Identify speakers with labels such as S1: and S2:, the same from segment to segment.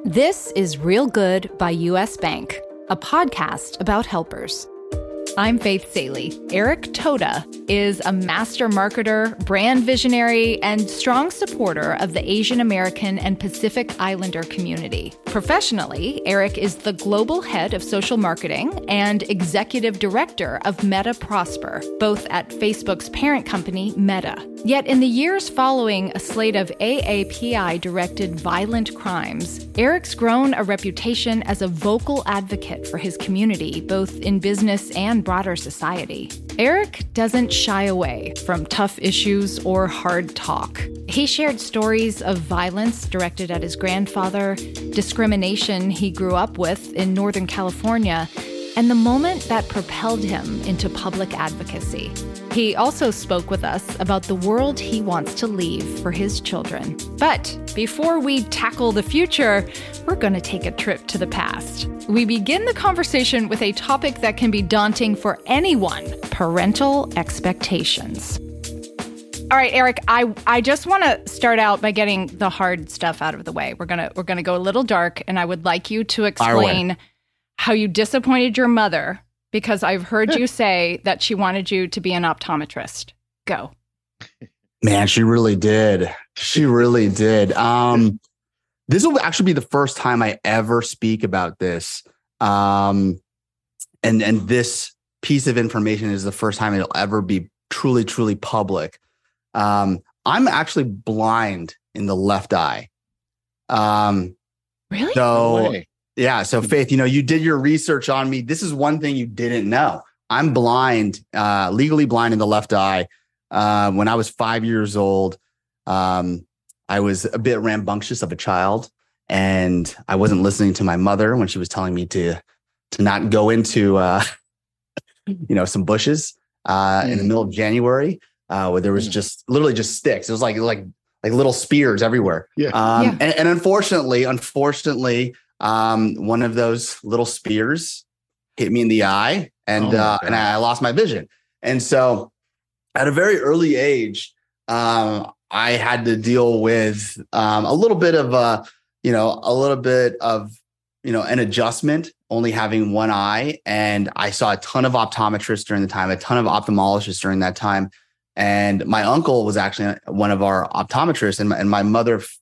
S1: This is Real Good by US Bank, a podcast about helpers. I'm Faith Salie. Eric Toda is a master marketer, brand visionary, and strong supporter of the Asian American and Pacific Islander community. Professionally, Eric is the global head of social marketing and executive director of Meta Prosper, both at Facebook's parent company, Meta. Yet in the years following a slate of AAPI directed violent crimes, Eric's grown a reputation as a vocal advocate for his community, both in business and broader society. Eric doesn't shy away from tough issues or hard talk. He shared stories of violence directed at his grandfather, discrimination he grew up with in Northern California, and the moment that propelled him into public advocacy. He also spoke with us about the world he wants to leave for his children. But before we tackle the future, we're going to take a trip to the past. We begin the conversation with a topic that can be daunting for anyone parental expectations. All right, Eric, I, I just want to start out by getting the hard stuff out of the way. We're going to we're going to go a little dark and I would like you to explain how you disappointed your mother because I've heard you say that she wanted you to be an optometrist. Go.
S2: Man, she really did. She really did. Um, this will actually be the first time I ever speak about this. Um, and and this piece of information is the first time it'll ever be truly, truly public. Um, I'm actually blind in the left eye. Um,
S1: really?
S2: So yeah. So Faith, you know, you did your research on me. This is one thing you didn't know. I'm blind, uh, legally blind in the left eye. Uh, when I was five years old, um, I was a bit rambunctious of a child, and I wasn't listening to my mother when she was telling me to to not go into, uh, you know, some bushes uh, mm. in the middle of January uh, where there was mm. just literally just sticks. It was like like like little spears everywhere.
S3: Yeah.
S2: Um,
S1: Yeah.
S2: And, and unfortunately, unfortunately, um, one of those little spears hit me in the eye, and
S3: Oh
S2: uh, and I lost my vision. And so, at a very early age, um, I had to deal with um, a little bit of a, you know, a little bit of, you know, an adjustment, only having one eye. And I saw a ton of optometrists during the time, a ton of ophthalmologists during that time. And my uncle was actually one of our optometrists, and my, and my mother f-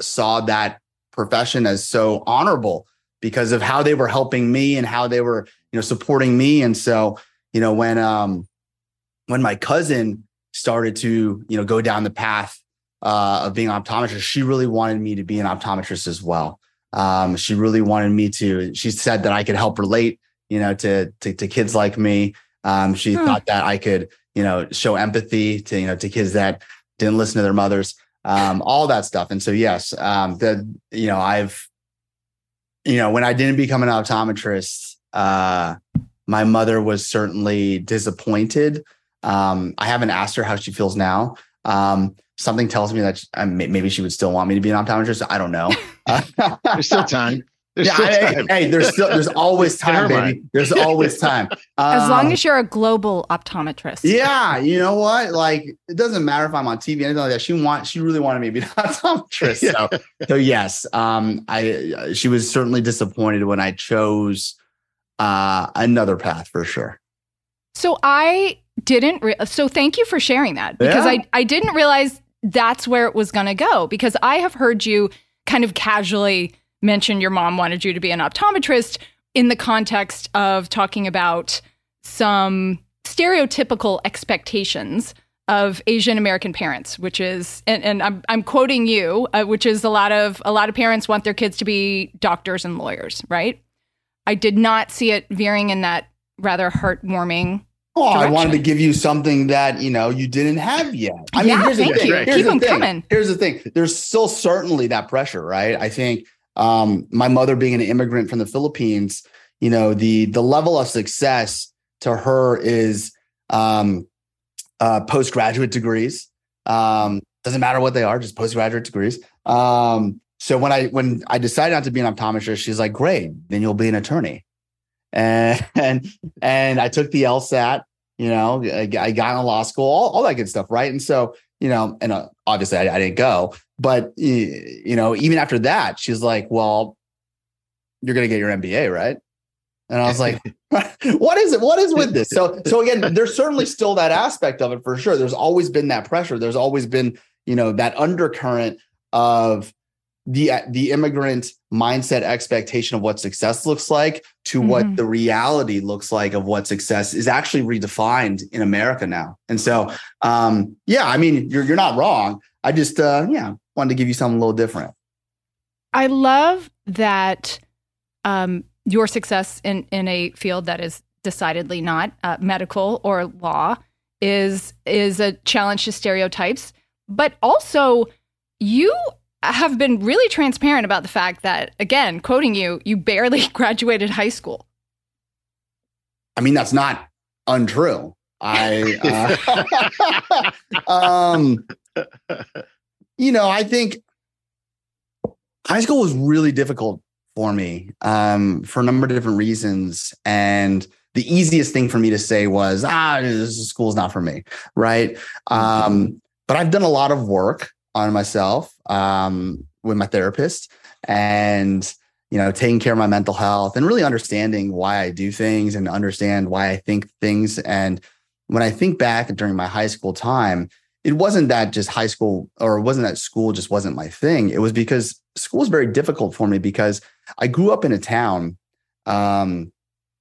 S2: saw that profession as so honorable because of how they were helping me and how they were, you know, supporting me. And so, you know, when um when my cousin started to, you know, go down the path uh, of being an optometrist, she really wanted me to be an optometrist as well. Um, she really wanted me to. She said that I could help relate, you know, to to, to kids like me. Um, she
S1: Hmm.
S2: thought that I could, you know, show empathy to you know to kids that didn't listen to their mothers, um, all that stuff. And so, yes, um, the you know, I've, you know, when I didn't become an optometrist, uh, my mother was certainly disappointed. Um, I haven't asked her how she feels now. Um, something tells me that um, may- maybe she would still want me to be an optometrist. I don't know.
S3: There's still time. There's
S2: yeah, hey, hey, there's still there's always time, baby. There's always time.
S1: As long
S2: Um,
S1: as you're a global optometrist.
S2: yeah, you know what? Like, it doesn't matter if I'm on TV, anything like that. She want, she really wanted me to be an optometrist. So, so yes, um, I, she was certainly disappointed when I chose uh, another path for sure.
S1: So I didn't. Re- so thank you for sharing that because
S2: Yeah.
S1: I I didn't realize that's where it was going to go because I have heard you kind of casually mention your mom wanted you to be an optometrist in the context of talking about some stereotypical expectations of Asian American parents, which is, and, and I'm I'm quoting you, uh, which is a lot of a lot of parents want their kids to be doctors and lawyers, right? I did not see it veering in that rather heartwarming.
S2: Oh, I wanted to give you something that you know you didn't have yet. I
S1: Yeah,
S2: here's the
S1: thank
S2: thing.
S3: you.
S2: Here's
S1: Keep
S2: the
S1: 'em
S2: thing.
S1: coming.
S2: Here's the thing. There's still certainly that pressure, right? I think um, my mother being an immigrant from the Philippines, you know, the the level of success to her is um, uh, postgraduate degrees. Um, doesn't matter what they are, just postgraduate degrees. Um, so when I when I decided not to be an optometrist, she's like, "Great, then you'll be an attorney." And and, and I took the LSAT. You know, I, I got into law school, all, all that good stuff, right? And so you know, and uh, obviously I, I didn't go, but you know, even after that, she's like, well, you're going to get your MBA, right? And I was like, what is it? What is with this? So, so again, there's certainly still that aspect of it for sure. There's always been that pressure. There's always been, you know, that undercurrent of the the immigrant mindset expectation of what success looks like to mm-hmm. what the reality looks like of what success is actually redefined in America now. And so, um, yeah, I mean, you're you're not wrong. I just, uh, yeah, wanted to give you something a little different.
S1: I love that um, your success in in a field that is decidedly not uh, medical or law is is a challenge to stereotypes, but also you have been really transparent about the fact that, again, quoting you, you barely graduated high school.
S2: I mean, that's not untrue. I, uh, um, you know, I think high school was really difficult for me um, for a number of different reasons. And the easiest thing for me to say was, ah, this school's not for me. Right. Mm-hmm. Um, but I've done a lot of work on myself um, with my therapist and you know taking care of my mental health and really understanding why i do things and understand why i think things. And when i think back during my high school time it wasn't that just high school or it wasn't that school just wasn't my thing. It was because school was very difficult for me because i grew up in a town um,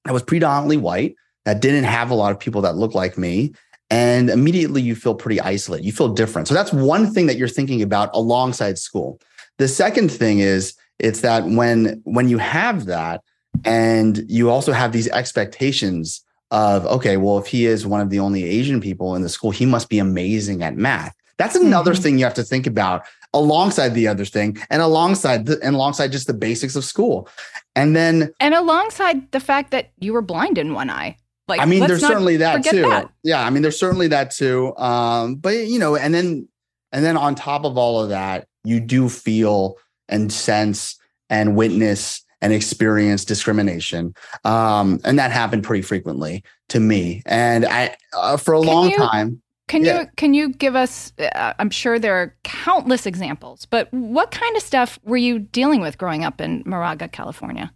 S2: that was predominantly white that didn't have a lot of people that looked like me and immediately you feel pretty isolated. You feel different. So that's one thing that you're thinking about alongside school. The second thing is it's that when when you have that and you also have these expectations of okay, well if he is one of the only Asian people in the school, he must be amazing at math. That's another mm-hmm. thing you have to think about alongside the other thing and alongside the, and alongside just the basics of school. And then
S1: and alongside the fact that you were blind in one eye.
S2: Like, I mean, there's certainly that too. That. Yeah, I mean, there's certainly that too. Um, but you know, and then and then on top of all of that, you do feel and sense and witness and experience discrimination, um, and that happened pretty frequently to me. And I, uh, for a can long
S1: you,
S2: time.
S1: Can yeah. you can you give us? Uh, I'm sure there are countless examples, but what kind of stuff were you dealing with growing up in Moraga, California?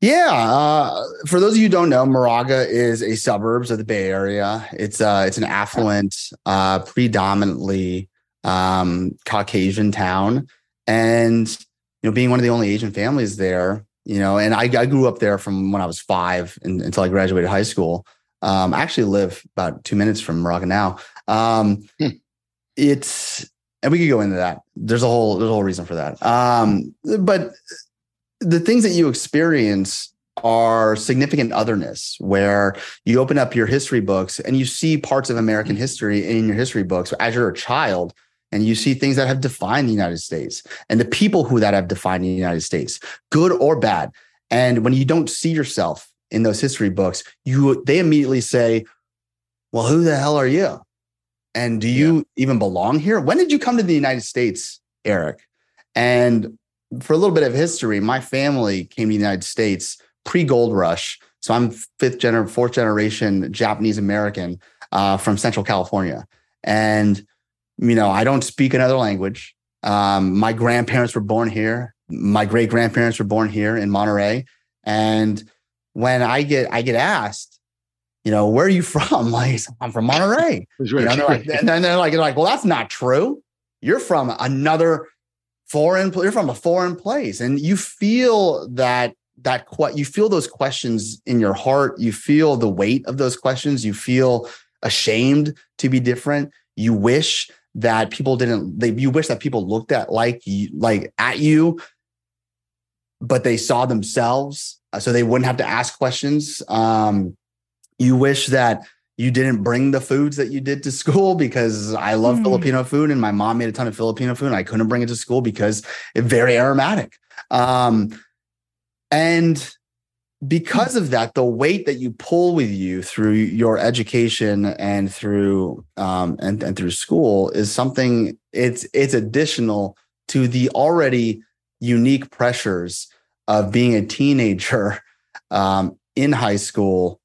S2: Yeah, uh, for those of you who don't know, Moraga is a suburbs of the Bay Area. It's uh, it's an affluent, uh, predominantly um, Caucasian town, and you know, being one of the only Asian families there, you know, and I, I grew up there from when I was five and, until I graduated high school. Um, I actually live about two minutes from Moraga now. Um, hmm. It's and we could go into that. There's a whole there's a whole reason for that. Um, but the things that you experience are significant otherness where you open up your history books and you see parts of American history in your history books as you're a child and you see things that have defined the United States and the people who that have defined the United States, good or bad. And when you don't see yourself in those history books, you they immediately say, "Well, who the hell are you? And do you yeah. even belong here? When did you come to the United States, Eric?" And for a little bit of history, my family came to the United States pre gold rush. So I'm fifth generation, fourth generation Japanese American uh, from Central California, and you know I don't speak another language. Um, my grandparents were born here. My great grandparents were born here in Monterey, and when I get I get asked, you know, where are you from? Like I'm from Monterey. You know, and, like, and then they're like, they're like, well, that's not true. You're from another foreign you're from a foreign place and you feel that that you feel those questions in your heart you feel the weight of those questions you feel ashamed to be different you wish that people didn't they you wish that people looked at like you like at you but they saw themselves uh, so they wouldn't have to ask questions um you wish that you didn't bring the foods that you did to school because I love mm. Filipino food and my mom made a ton of Filipino food and I couldn't bring it to school because it's very aromatic. Um, and because of that, the weight that you pull with you through your education and through um, and, and through school is something it's it's additional to the already unique pressures of being a teenager um, in high school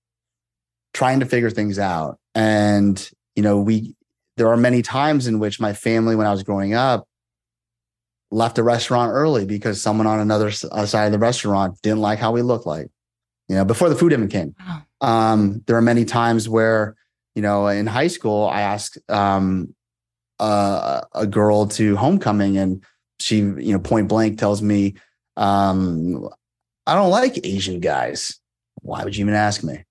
S2: trying to figure things out. And, you know, we, there are many times in which my family, when I was growing up, left a restaurant early because someone on another uh, side of the restaurant didn't like how we looked like, you know, before the food even came. Wow. Um, there are many times where, you know, in high school, I asked um, uh, a girl to homecoming and she, you know, point blank tells me, um, I don't like Asian guys. Why would you even ask me?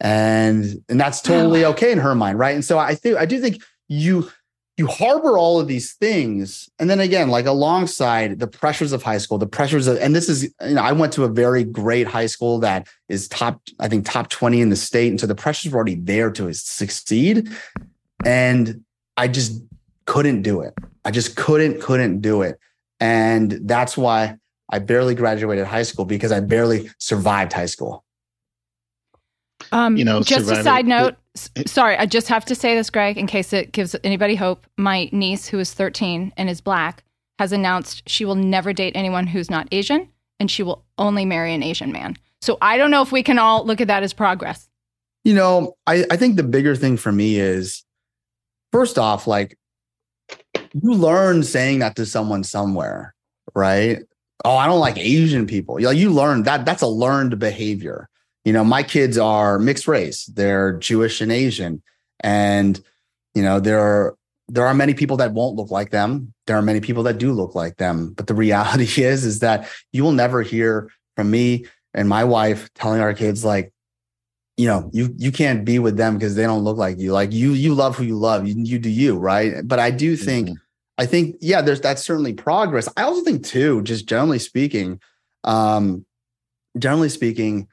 S2: And and that's totally okay in her mind, right? And so I think I do think you you harbor all of these things. And then again like alongside the pressures of high school the pressures of and this is you know i went to a very great high school that is top i think top 20 in the state. And so the pressures were already there to succeed. And i just couldn't do it. I just couldn't couldn't do it. And that's why i barely graduated high school because i barely survived high school
S1: um, you know, just a side note. sorry, I just have to say this, Greg, in case it gives anybody hope. My niece, who is 13 and is black, has announced she will never date anyone who's not Asian, and she will only marry an Asian man. So I don't know if we can all look at that as progress.
S2: You know, I, I think the bigger thing for me is, first off, like you learn saying that to someone somewhere, right? Oh, I don't like Asian people. You, know, you learn that that's a learned behavior you know, my kids are mixed race. They're Jewish and Asian. And, you know, there are there are many people that won't look like them. There are many people that do look like them. But the reality is, is that you will never hear from me and my wife telling our kids like, you know, you you can't be with them because they don't look like you. Like you, you love who you love. You, you do you, right? But I do think, mm-hmm. I think, yeah, there's that's certainly progress. I also think too, just generally speaking, um, generally speaking,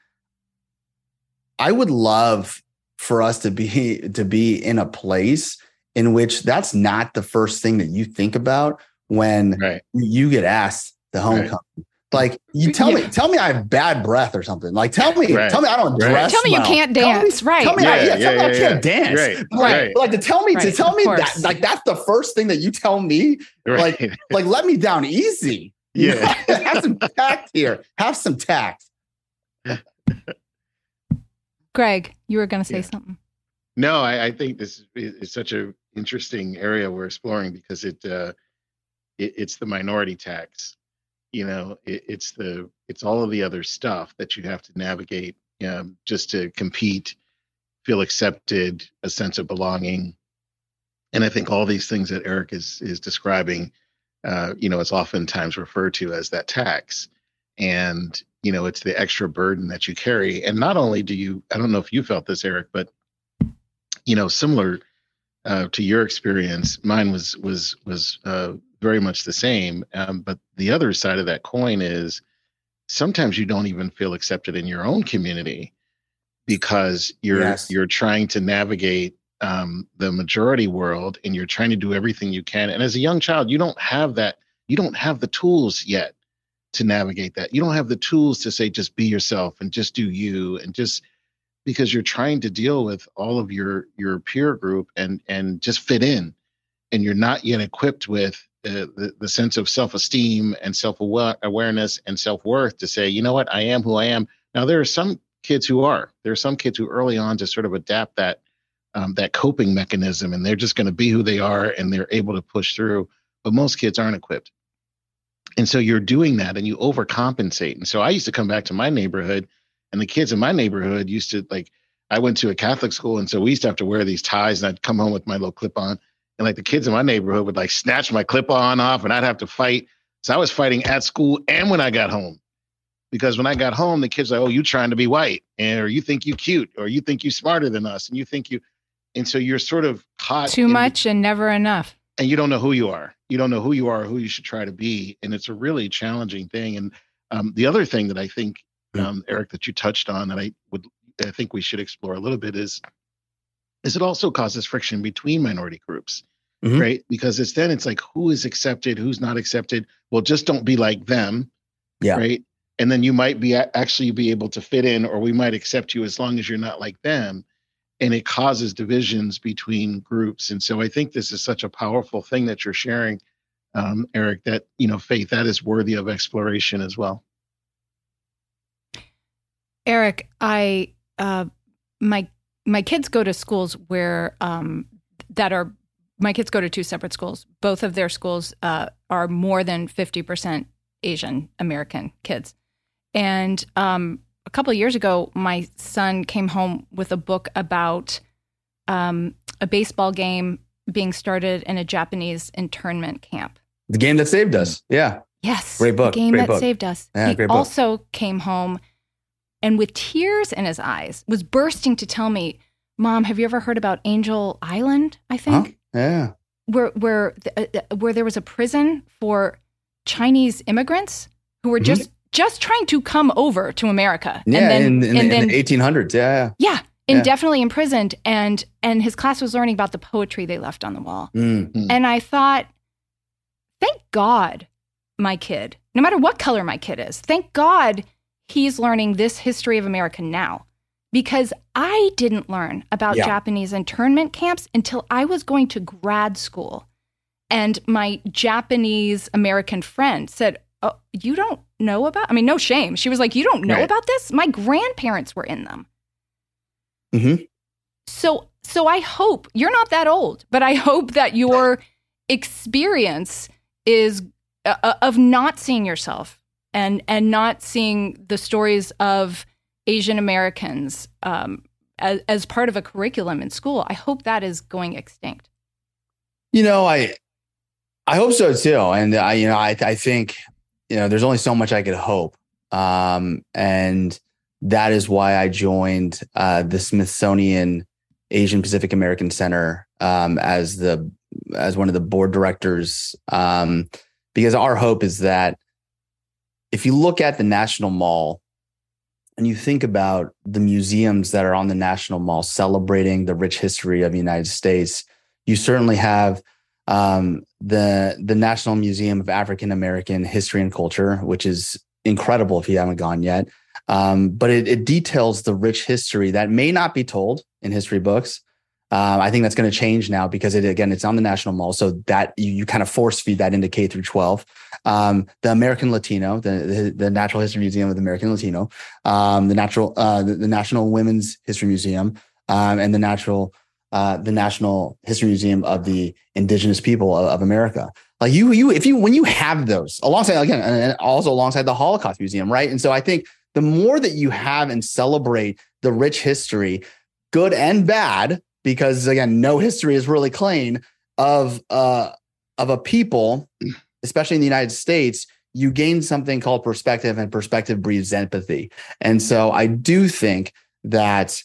S2: I would love for us to be to be in a place in which that's not the first thing that you think about when right. you get asked the homecoming. Right. Like you tell yeah. me, tell me I have bad breath or something. Like tell me, right. tell me I don't dress.
S1: Tell me
S2: well.
S1: you can't dance.
S2: Tell
S1: me,
S2: right? Tell me, yeah, I, yeah, tell me I can't dance. Right. Like, like to tell me to tell me that like that's the first thing that you tell me. Like like let me down easy.
S3: Yeah,
S2: have some tact here. Have some tact.
S1: Greg, you were going to say yeah. something.
S3: No, I, I, think this is such an interesting area we're exploring because it, uh, it it's the minority tax. You know, it, it's the it's all of the other stuff that you have to navigate um, just to compete, feel accepted, a sense of belonging, and I think all these things that Eric is is describing, uh, you know, it's oftentimes referred to as that tax, and you know it's the extra burden that you carry. And not only do you i don't know if you felt this eric but you know similar uh, to your experience mine was was was uh, very much the same. Um, but the other side of that coin is sometimes you don't even feel accepted in your own community because you're yes. you're trying to navigate um, the majority world and you're trying to do everything you can. And as a young child you don't have that you don't have the tools yet to navigate that. You don't have the tools to say just be yourself and just do you and just because you're trying to deal with all of your your peer group and and just fit in. And you're not yet equipped with uh, the, the sense of self-esteem and self-awareness and self-worth to say you know what? I am who i am. Now there are some kids who are. There are some kids who early on just sort of adapt that um, that coping mechanism and they're just going to be who they are and they're able to push through. But most kids aren't equipped and so you're doing that and you overcompensate. And so I used to come back to my neighborhood and the kids in my neighborhood used to like, I went to a Catholic school. And so we used to have to wear these ties and I'd come home with my little clip on. And like the kids in my neighborhood would like snatch my clip on off and I'd have to fight. So I was fighting at school and when I got home. Because when I got home, the kids like, oh, you're trying to be white, and or you think you cute, or you think you smarter than us, and you think you, and so you're sort of caught
S1: too much the, and never enough
S3: and you don't know who you are. You don't know who you are, who you should try to be, and it's a really challenging thing. And um, the other thing that I think, um, Eric, that you touched on, that I would, I think we should explore a little bit is, is it also causes friction between minority groups, mm-hmm. right? Because it's then it's like who is accepted, who's not accepted. Well, just don't be like them,
S2: yeah,
S3: right? And then you might be actually be able to fit in, or we might accept you as long as you're not like them and it causes divisions between groups. And so I think this is such a powerful thing that you're sharing, um, Eric, that, you know, faith, that is worthy of exploration as well.
S1: Eric, I, uh, my, my kids go to schools where, um, that are my kids go to two separate schools. Both of their schools uh, are more than 50% Asian American kids. And um, a couple of years ago, my son came home with a book about um, a baseball game being started in a Japanese internment camp.
S2: The game that saved us. Yeah.
S1: Yes.
S2: Great book.
S1: The game
S2: Great
S1: that
S2: book.
S1: saved us.
S2: Yeah,
S1: he also came home and with tears in his eyes was bursting to tell me, Mom, have you ever heard about Angel Island? I
S2: Huh?
S1: think
S2: Yeah.
S1: where where th- uh, where there was a prison for Chinese immigrants who were
S2: Mhm.
S1: just just trying to come over to America.
S2: Yeah.
S1: and then,
S2: in, in,
S1: and
S2: in the 1800s. Yeah.
S1: yeah,
S2: Yeah.
S1: indefinitely imprisoned. And and his class was learning about the poetry they left on the wall.
S2: Mm.
S3: Hmm.
S1: And I thought, thank God, my kid, no matter what color my kid is, thank God he's learning this history of America now. Because I didn't learn about
S2: Yeah.
S1: Japanese internment camps until I was going to grad school. And my Japanese American friend said, Oh, you don't know about? I mean, no shame. She was like, You don't know
S3: Right.
S1: about this? My grandparents were in them.
S2: Mhm.
S1: So so I hope you're not that old, but I hope that your experience is uh, uh, of not seeing yourself and and not seeing the stories of Asian Americans um, as, as part of a curriculum in school. I hope that is going extinct.
S2: You know, I I hope so too. And I, you know, I I think, you know, there's only so much I could hope. Um, and that is why I joined uh, the Smithsonian Asian Pacific American Center um, as the as one of the board directors. Um, because our hope is that if you look at the National Mall and you think about the museums that are on the National Mall celebrating the rich history of the United States, you certainly have um, the the National Museum of African American History and Culture, which is incredible if you haven't gone yet. Um, but it, it details the rich history that may not be told in history books. Um, I think that's going to change now because it again it's on the National Mall, so that you, you kind of force feed that into K through 12. Um, the American Latino, the, the the Natural History Museum of the American Latino, um, the natural uh, the, the National Women's History Museum, um, and the natural uh, the National History Museum of the Indigenous People of, of America. Like you, you, if you when you have those alongside again, and also alongside the Holocaust Museum, right? And so I think the more that you have and celebrate the rich history, good and bad, because again, no history is really clean of uh, of a people, especially in the United States. You gain something called perspective, and perspective breeds empathy. And so I do think that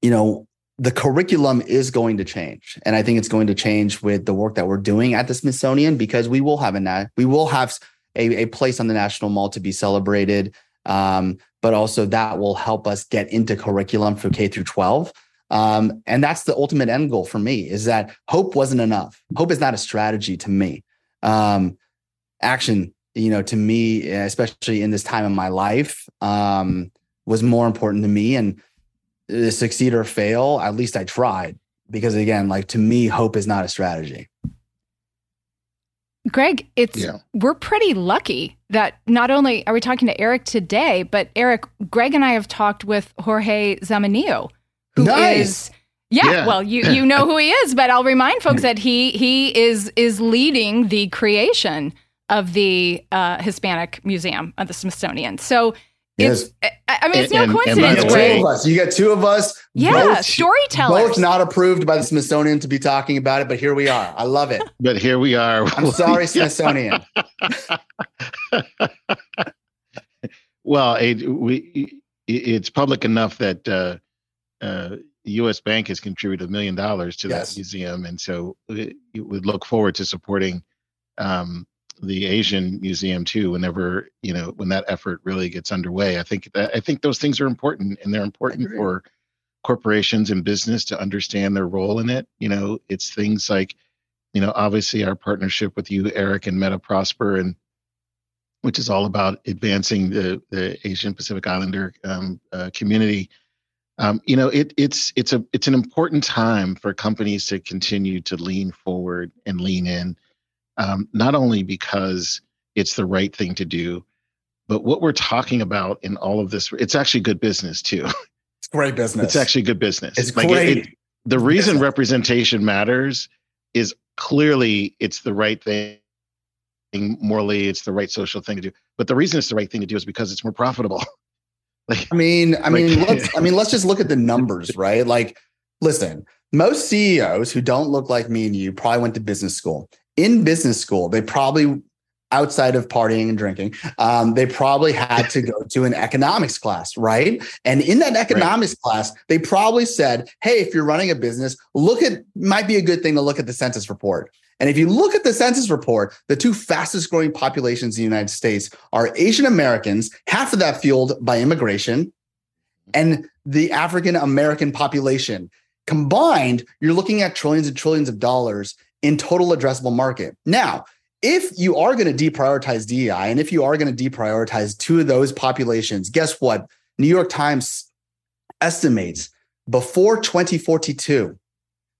S2: you know the curriculum is going to change. And i think it's going to change with the work that we're doing at the smithsonian because we will have a we will have a, a place on the national mall to be celebrated. Um, but also that will help us get into curriculum for k through 12 um, and that's the ultimate end goal for me is that hope wasn't enough. Hope is not a strategy to me. Um, action you know to me especially in this time of my life um, was more important to me. And succeed or fail, at least I tried. Because again, like to me, hope is not a strategy.
S1: Greg, it's
S3: Yeah.
S1: we're pretty lucky that not only are we talking to Eric today, but Eric, Greg and I have talked with Jorge Zamanillo, who is
S2: Nice.
S1: yeah,
S3: Yeah.
S1: well, you you know who he is, but I'll remind folks that he he is is leading the creation of the uh, Hispanic Museum of the Smithsonian. So
S2: Yes.
S1: it's I, I mean it's no
S3: And- and- and
S2: You
S1: coincidence,
S2: got
S3: the
S2: two of us. You got two of us.
S1: Yeah,
S2: both,
S1: storytellers.
S2: both not approved by the Smithsonian to be talking about it, but here we are. I love it.
S3: But here we are.
S2: I'm sorry, Smithsonian.
S3: well, it, we it- it's public enough that uh, uh, U.S. Bank has contributed a million dollars to
S2: Yes.
S3: that museum, and so we we look forward to supporting um, the Asian Museum too. Whenever you know when that effort really gets underway, I think that I think those things are important, and they're important for corporations and business to understand their role in it. You know, it's things like you know obviously our partnership with you, Eric, and Meta Prosper, and which is all about advancing the the Asian Pacific Islander um, uh, community. Um, you know, it, it's it's a it's an important time for companies to continue to lean forward and lean in, um, not only because it's the right thing to do, but what we're talking about in all of this, it's actually good business too.
S2: It's great business.
S3: It's actually good business.
S2: it's
S3: Like,
S2: great.
S3: it- the reason
S2: business.
S3: representation matters is clearly it's the right thing morally it's the right social thing to do but the reason it's the right thing to do is because it's more profitable
S2: like i mean i mean let's i mean let's just look at the numbers right like listen most ceos who don't look like me and you probably went to business school in business school they probably outside of partying and drinking, um, they probably had to go to an economics class, right? And in that economics right. class, they probably said, "Hey, if you're running a business, look at might be a good thing to look at the census report." And if you look at the census report, the two fastest growing populations in the United States are Asian Americans, half of that fueled by immigration, and the African American population. Combined, you're looking at trillions and trillions of dollars in total addressable market. Now, if you are going to deprioritize DEI and if you are going to deprioritize two of those populations, guess what? New York Times estimates before 2042,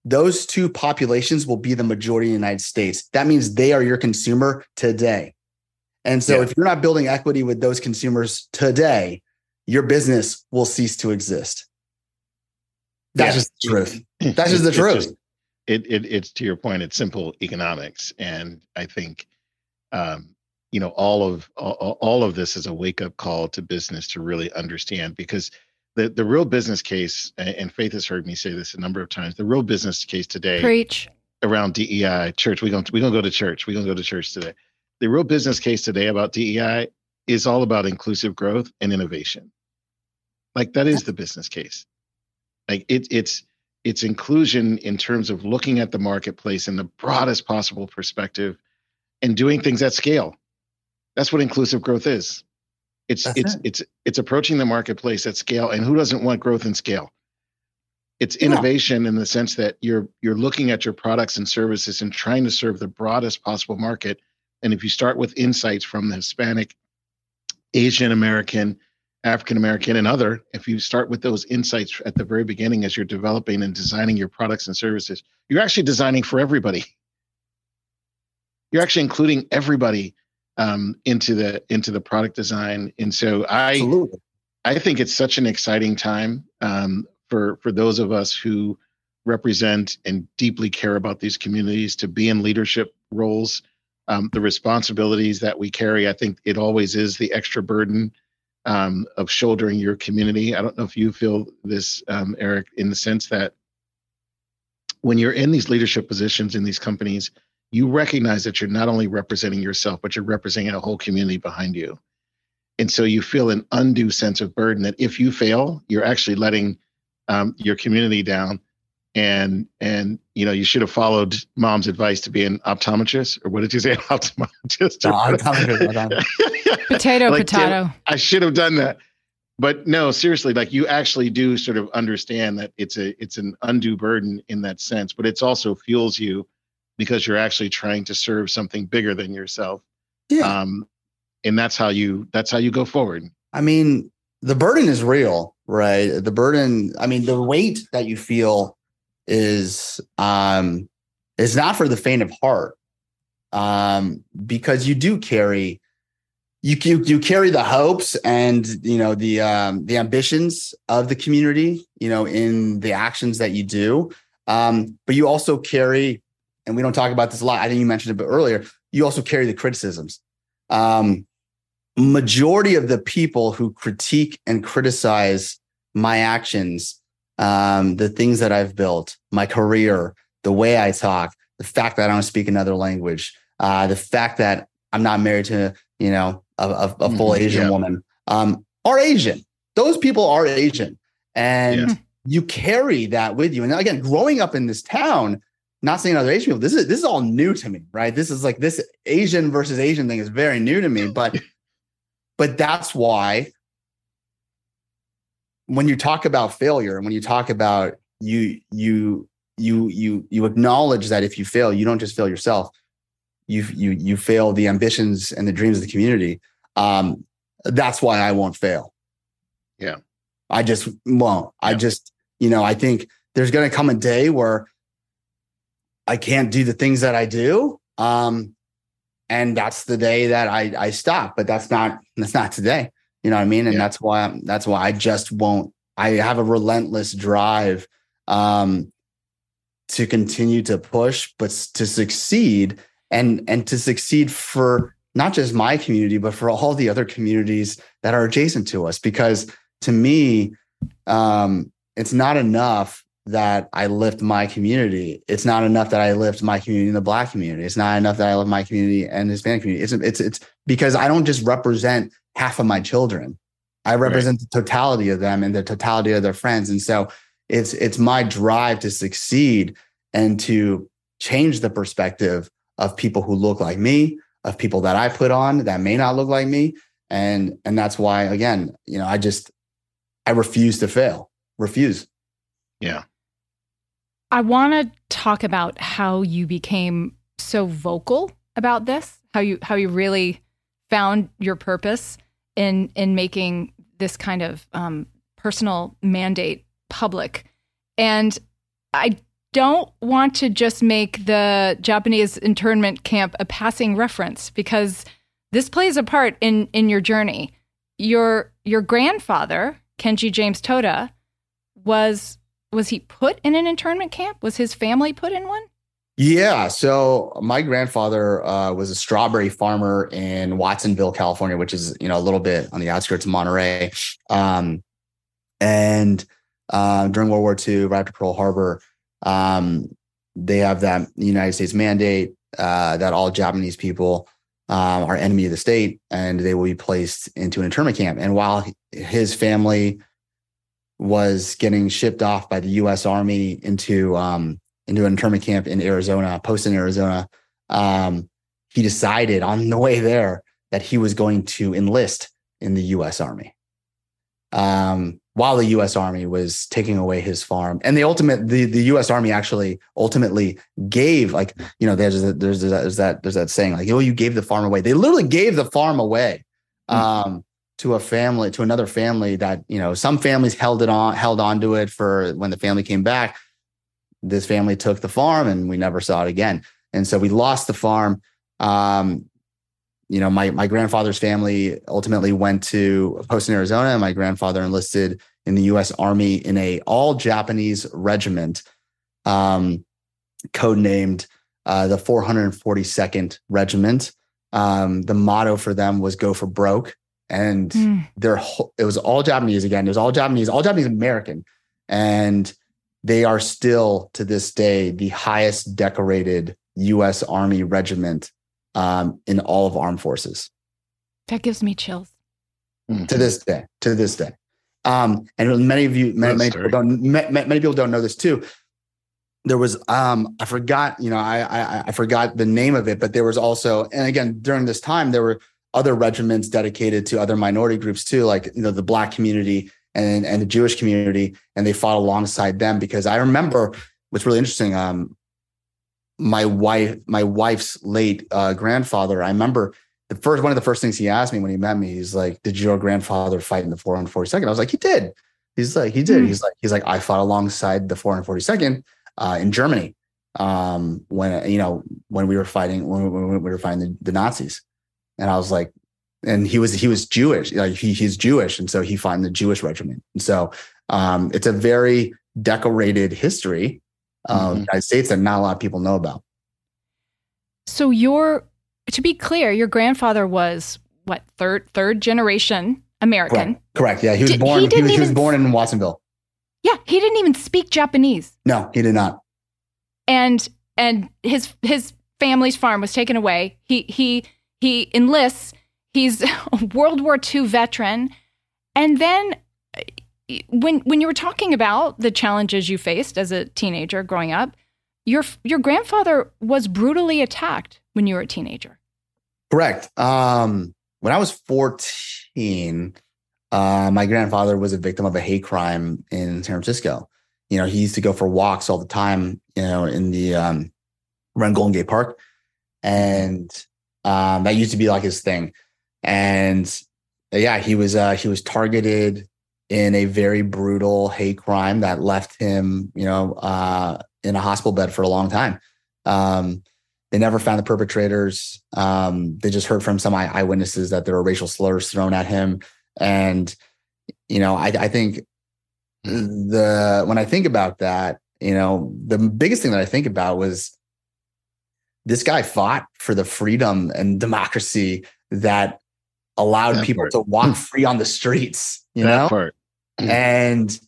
S2: those two populations will be the majority in the United States. That means they are your consumer today. And so yeah. if you're not building equity with those consumers today, your business will cease to exist. That's yeah. just the truth. That's just the truth. Just,
S3: it, it it's to your point it's simple economics and i think um, you know all of all, all of this is a wake up call to business to really understand because the the real business case and faith has heard me say this a number of times the real business case today
S1: preach.
S3: around DEI church we're going to, we're going to go to church we're going to go to church today. The real business case today about DEI is all about inclusive growth and innovation. Like that is the business case. Like it, it's it's inclusion in terms of looking at the marketplace in the broadest possible perspective and doing things at scale. That's what inclusive growth is. It's That's it's it. it's it's approaching the marketplace at scale and who doesn't want growth and scale? It's innovation yeah. in the sense that you're you're looking at your products and services and trying to serve the broadest possible market and if you start with insights from the Hispanic, Asian American, African American and other, if you start with those insights at the very beginning as you're developing and designing your products and services, you're actually designing for everybody. You're actually including everybody um, into the into the product design, and so I Absolutely. I think it's such an exciting time um, for for those of us who represent and deeply care about these communities to be in leadership roles. Um, the responsibilities that we carry, I think it always is the extra burden um, of shouldering your community. I don't know if you feel this, um, Eric, in the sense that when you're in these leadership positions in these companies, you recognize that you're not only representing yourself, but you're representing a whole community behind you. And so you feel an undue sense of burden that if you fail, you're actually letting um, your community down and and you know you should have followed mom's advice to be an optometrist or what did you say optometrist? No,
S1: optometrist potato like, potato.
S3: i should have done that. But no seriously like you actually do sort of understand that it's a it's an undue burden in that sense but it's also fuels you because you're actually trying to serve something bigger than yourself. Yeah. um and that's how you that's how you go forward.
S2: I mean the burden is real right? The burden i mean the weight that you feel is um is not for the faint of heart um because you do carry you, you you carry the hopes and you know the um the ambitions of the community you know in the actions that you do. Um but you also carry and we don't talk about this a lot i think you mentioned it but earlier you also carry the criticisms. Um majority of the people who critique and criticize my actions um, the things that I've built, my career, the way I talk, the fact that I don't speak another language, uh, the fact that I'm not married to, you know, a, a, a full mm-hmm, Asian yeah. woman, um, are Asian. Those people are Asian. And yeah. you carry that with you. And again, growing up in this town, not seeing other Asian people, this is this is all new to me, right? This is like this Asian versus Asian thing is very new to me. But but that's why when you talk about failure and when you talk about you you you you you acknowledge that if you fail you don't just fail yourself. You you you fail the ambitions and the dreams of the community. Um that's why i won't fail.
S3: Yeah.
S2: I just won't. Yeah. i just you know i think there's going to come a day where i can't do the things that i do um and that's the day that i i stop but that's not that's not today you know what I mean? And yeah. that's why I'm, that's why I just won't. I have a relentless drive um, to continue to push, but to succeed and and to succeed for not just my community, but for all the other communities that are adjacent to us. Because to me, um, it's not enough that I lift my community. It's not enough that I lift my community in the black community. It's not enough that I lift my community and Hispanic community. It's it's it's because I don't just represent half of my children. I represent right. the totality of them and the totality of their friends. And so it's it's my drive to succeed and to change the perspective of people who look like me, of people that I put on that may not look like me. And and that's why again, you know, I just I refuse to fail. Refuse.
S3: Yeah.
S1: I want to talk about how you became so vocal about this, how you how you really found your purpose in in making this kind of um, personal mandate public. And I don't want to just make the Japanese internment camp a passing reference because this plays a part in in your journey. Your your grandfather, Kenji James Toda, was was he put in an internment camp? Was his family put in one?
S2: Yeah. So my grandfather uh, was a strawberry farmer in Watsonville, California, which is you know a little bit on the outskirts of Monterey. Um, and uh, during World War II, right after Pearl Harbor, um, they have that United States mandate uh, that all Japanese people um, are enemy of the state, and they will be placed into an internment camp. And while his family was getting shipped off by the U.S. Army into um, into an internment camp in Arizona, Poston Arizona. Um, he decided on the way there that he was going to enlist in the U.S. Army. Um, while the U.S. Army was taking away his farm, and the ultimate, the, the U.S. Army actually ultimately gave, like you know, there's a, there's a, there's that there's that saying like, oh, you gave the farm away. They literally gave the farm away hmm. um, to a family, to another family that you know, some families held it on, held on to it for when the family came back this family took the farm and we never saw it again. And so we lost the farm. Um, you know, my my grandfather's family ultimately went to Poston, Arizona, and my grandfather enlisted in the U.S. Army in a all Japanese regiment, um, codenamed uh, the 442nd Regiment. Um, the motto for them was "Go for broke," and mm. their it was all Japanese again. It was all Japanese, all Japanese American, and they are still to this day the highest decorated U.S. Army regiment um, in all of armed forces.
S1: That gives me chills.
S2: Mm-hmm. To this day, to this day, um, and many of you, many, many people don't, many people don't know this too. There was, um, I forgot, you know, I, I I forgot the name of it, but there was also, and again during this time, there were other regiments dedicated to other minority groups too, like you know the Black community and and the Jewish community, and they fought alongside them because I remember what's really interesting. Um, my wife, my wife's late uh, grandfather. I remember the first one of the first things he asked me when he met me. He's like, "Did your grandfather fight in the 442nd?" I was like, "He did." He's like, "He did." Mm. He's like, "He's like, I fought alongside the 442nd uh, in Germany um, when you know when we were fighting when, when we were fighting the, the Nazis." And I was like, and he was he was Jewish. Like he, he's Jewish, and so he fought in the Jewish regiment. And so um, it's a very decorated history of mm-hmm. the United States that not a lot of people know about.
S1: So your to be clear, your grandfather was what third third generation American.
S2: Correct. Correct. Yeah, he was did, born. He, he, was, he was born in Watsonville.
S1: Yeah, he didn't even speak Japanese.
S2: No, he did not.
S1: And and his his family's farm was taken away. He he he enlists He's a World War II veteran. And then when when you were talking about the challenges you faced as a teenager growing up, your your grandfather was brutally attacked when you were a teenager.
S2: Correct. Um, when I was 14, uh, my grandfather was a victim of a hate crime in San Francisco. You know, he used to go for walks all the time, you know, in the um, around Golden Gate Park. And um, that used to be like his thing and yeah, he was uh, he was targeted in a very brutal hate crime that left him, you know, uh, in a hospital bed for a long time. Um, they never found the perpetrators. Um, they just heard from some eyewitnesses that there were racial slurs thrown at him, and you know, I, I think the when I think about that, you know, the biggest thing that I think about was this guy fought for the freedom and democracy that allowed that people part. to walk free on the streets, you that know? Part. And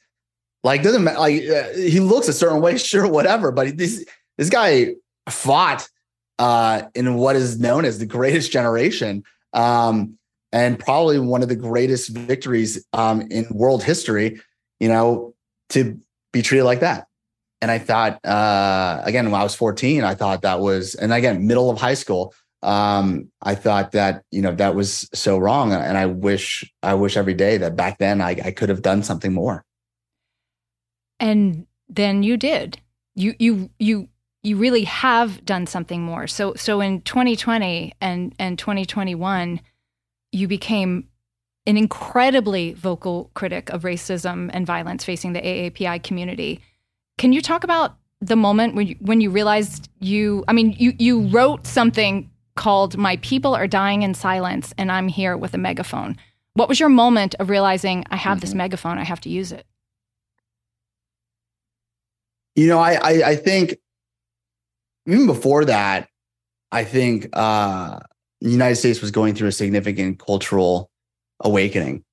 S2: like doesn't matter, like uh, he looks a certain way, sure, whatever. But this this guy fought uh, in what is known as the greatest generation, um, and probably one of the greatest victories um, in world history. You know, to be treated like that. And I thought, uh, again, when I was 14, I thought that was, and again, middle of high school, um, I thought that you know that was so wrong, and I wish I wish every day that back then I, I could have done something more.
S1: And then you did. You you you you really have done something more. So so in 2020 and and 2021, you became an incredibly vocal critic of racism and violence facing the AAPI community. Can you talk about the moment when you, when you realized you I mean you you wrote something called My People Are Dying in Silence and I'm here with a megaphone. What was your moment of realizing I have mm-hmm. this megaphone, I have to use it?
S2: You know, I, I, I think even before that, I think uh, the United States was going through a significant cultural awakening,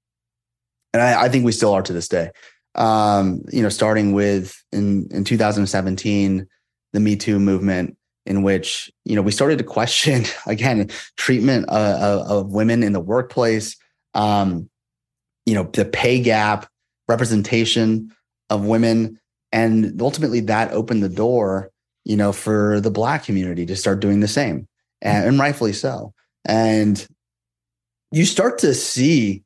S2: and I, I think we still are to this day. Um, you know, starting with in in 2017, the Me Too movement, in which you know we started to question again treatment uh, of, of women in the workplace, um, you know, the pay gap, representation of women. And ultimately that opened the door you know for the black community to start doing the same and, and rightfully so. And you start to see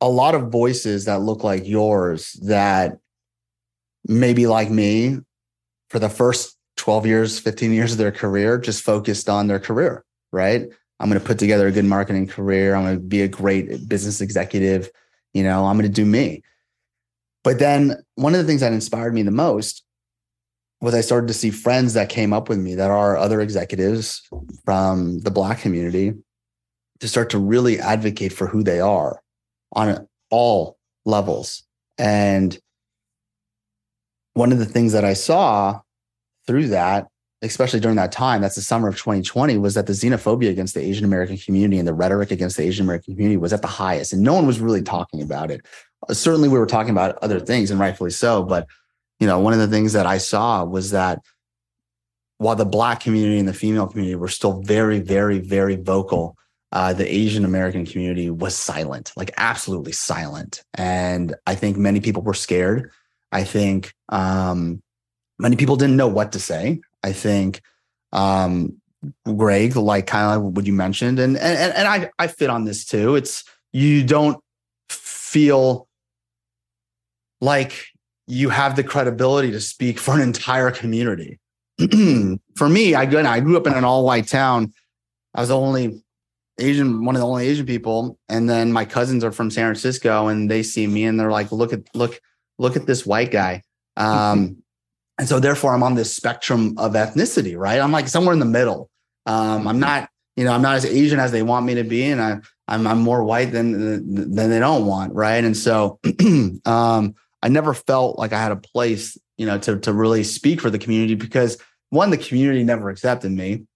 S2: a lot of voices that look like yours that maybe like me for the first 12 years 15 years of their career just focused on their career right? I'm going to put together a good marketing career. I'm going to be a great business executive. You know i'm going to do me. But then one of the things that inspired me the most was I started to see friends that came up with me that are other executives from the Black community to start to really advocate for who they are on all levels. And one of the things that I saw through that, especially during that time, that's the summer of 2020, was that the xenophobia against the Asian American community and the rhetoric against the Asian American community was at the highest. And no one was really talking about it certainly we were talking about other things and rightfully so but you know one of the things that i saw was that while the black community and the female community were still very very very vocal uh, the asian american community was silent like absolutely silent and i think many people were scared i think um, many people didn't know what to say i think um, greg like kind of what you mentioned and and and i i fit on this too it's you don't feel like you have the credibility to speak for an entire community. for me, I, I grew up in an all white town. I was the only Asian, one of the only Asian people. And then my cousins are from San Francisco and they see me and they're like, look at, look, look at this white guy. Um, and so therefore I'm on this spectrum of ethnicity, right? I'm like somewhere in the middle. Um, I'm not, you know, I'm not as Asian as they want me to be. And I, I'm, I'm more white than, than they don't want. Right. And so, um, I never felt like I had a place, you know, to to really speak for the community because one, the community never accepted me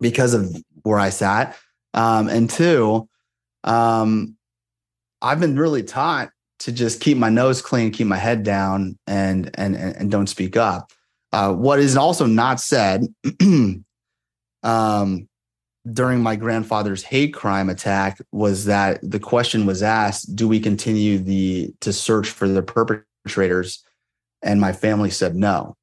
S2: because of where I sat, um, and two, um, I've been really taught to just keep my nose clean, keep my head down, and and and, don't speak up. Uh, what is also not said um, during my grandfather's hate crime attack was that the question was asked: Do we continue the to search for the perpetrators? and my family said no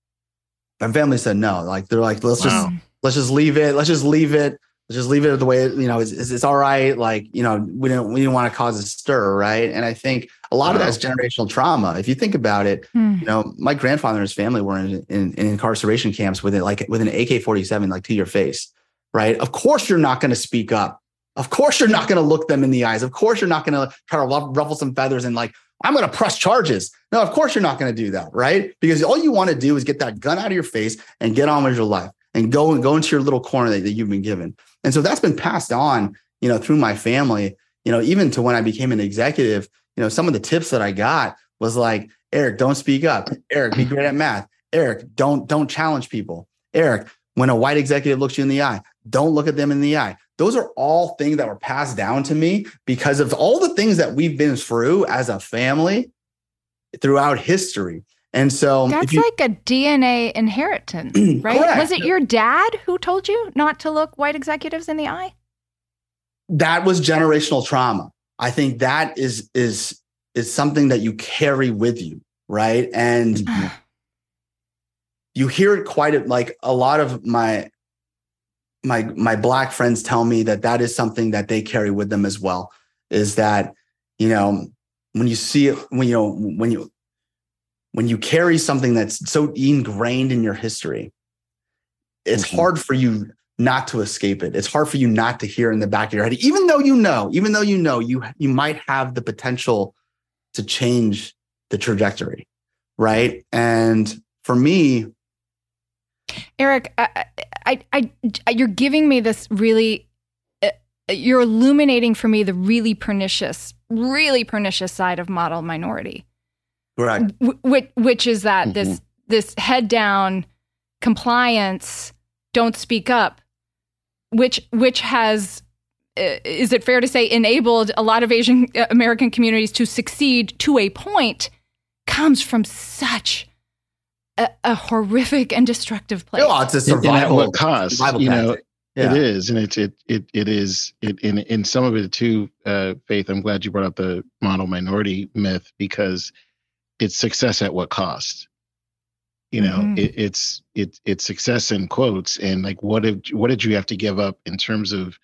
S2: my family said no like they're like let's wow. just let's just leave it let's just leave it just leave it the way you know it's, it's, it's all right like you know we didn't we didn't want to cause a stir right and i think a lot wow. of that's generational trauma if you think about it hmm. you know my grandfather and his family were in, in, in incarceration camps with it like with an ak-47 like to your face right of course you're not going to speak up of course you're not going to look them in the eyes of course you're not going to try to ruffle some feathers and like I'm going to press charges. No, of course you're not going to do that, right? Because all you want to do is get that gun out of your face and get on with your life and go and go into your little corner that, that you've been given. And so that's been passed on, you know, through my family, you know, even to when I became an executive, you know, some of the tips that I got was like, Eric, don't speak up. Eric, be great at math. Eric, don't don't challenge people. Eric, when a white executive looks you in the eye, don't look at them in the eye. Those are all things that were passed down to me because of all the things that we've been through as a family throughout history. And so
S1: that's you, like a DNA inheritance, right? Correct. Was it your dad who told you not to look white executives in the eye?
S2: That was generational trauma. I think that is is is something that you carry with you, right? And you hear it quite a, like a lot of my my my black friends tell me that that is something that they carry with them as well is that you know when you see it when you know when you when you carry something that's so ingrained in your history it's mm-hmm. hard for you not to escape it it's hard for you not to hear in the back of your head even though you know even though you know you you might have the potential to change the trajectory right and for me
S1: Eric, I, I, I, you're giving me this really, uh, you're illuminating for me the really pernicious, really pernicious side of model minority.
S2: Right.
S1: Which, which is that mm-hmm. this this head down compliance, don't speak up, which which has uh, is it fair to say enabled a lot of Asian uh, American communities to succeed to a point comes from such a, a horrific and destructive place.
S2: No, it's a survival.
S3: And at what cost? You know, yeah. it is, and it's it it it is it in in some of it too. Uh, Faith, I'm glad you brought up the model minority myth because it's success at what cost. You know, mm-hmm. it, it's it it's success in quotes, and like what did what did you have to give up in terms of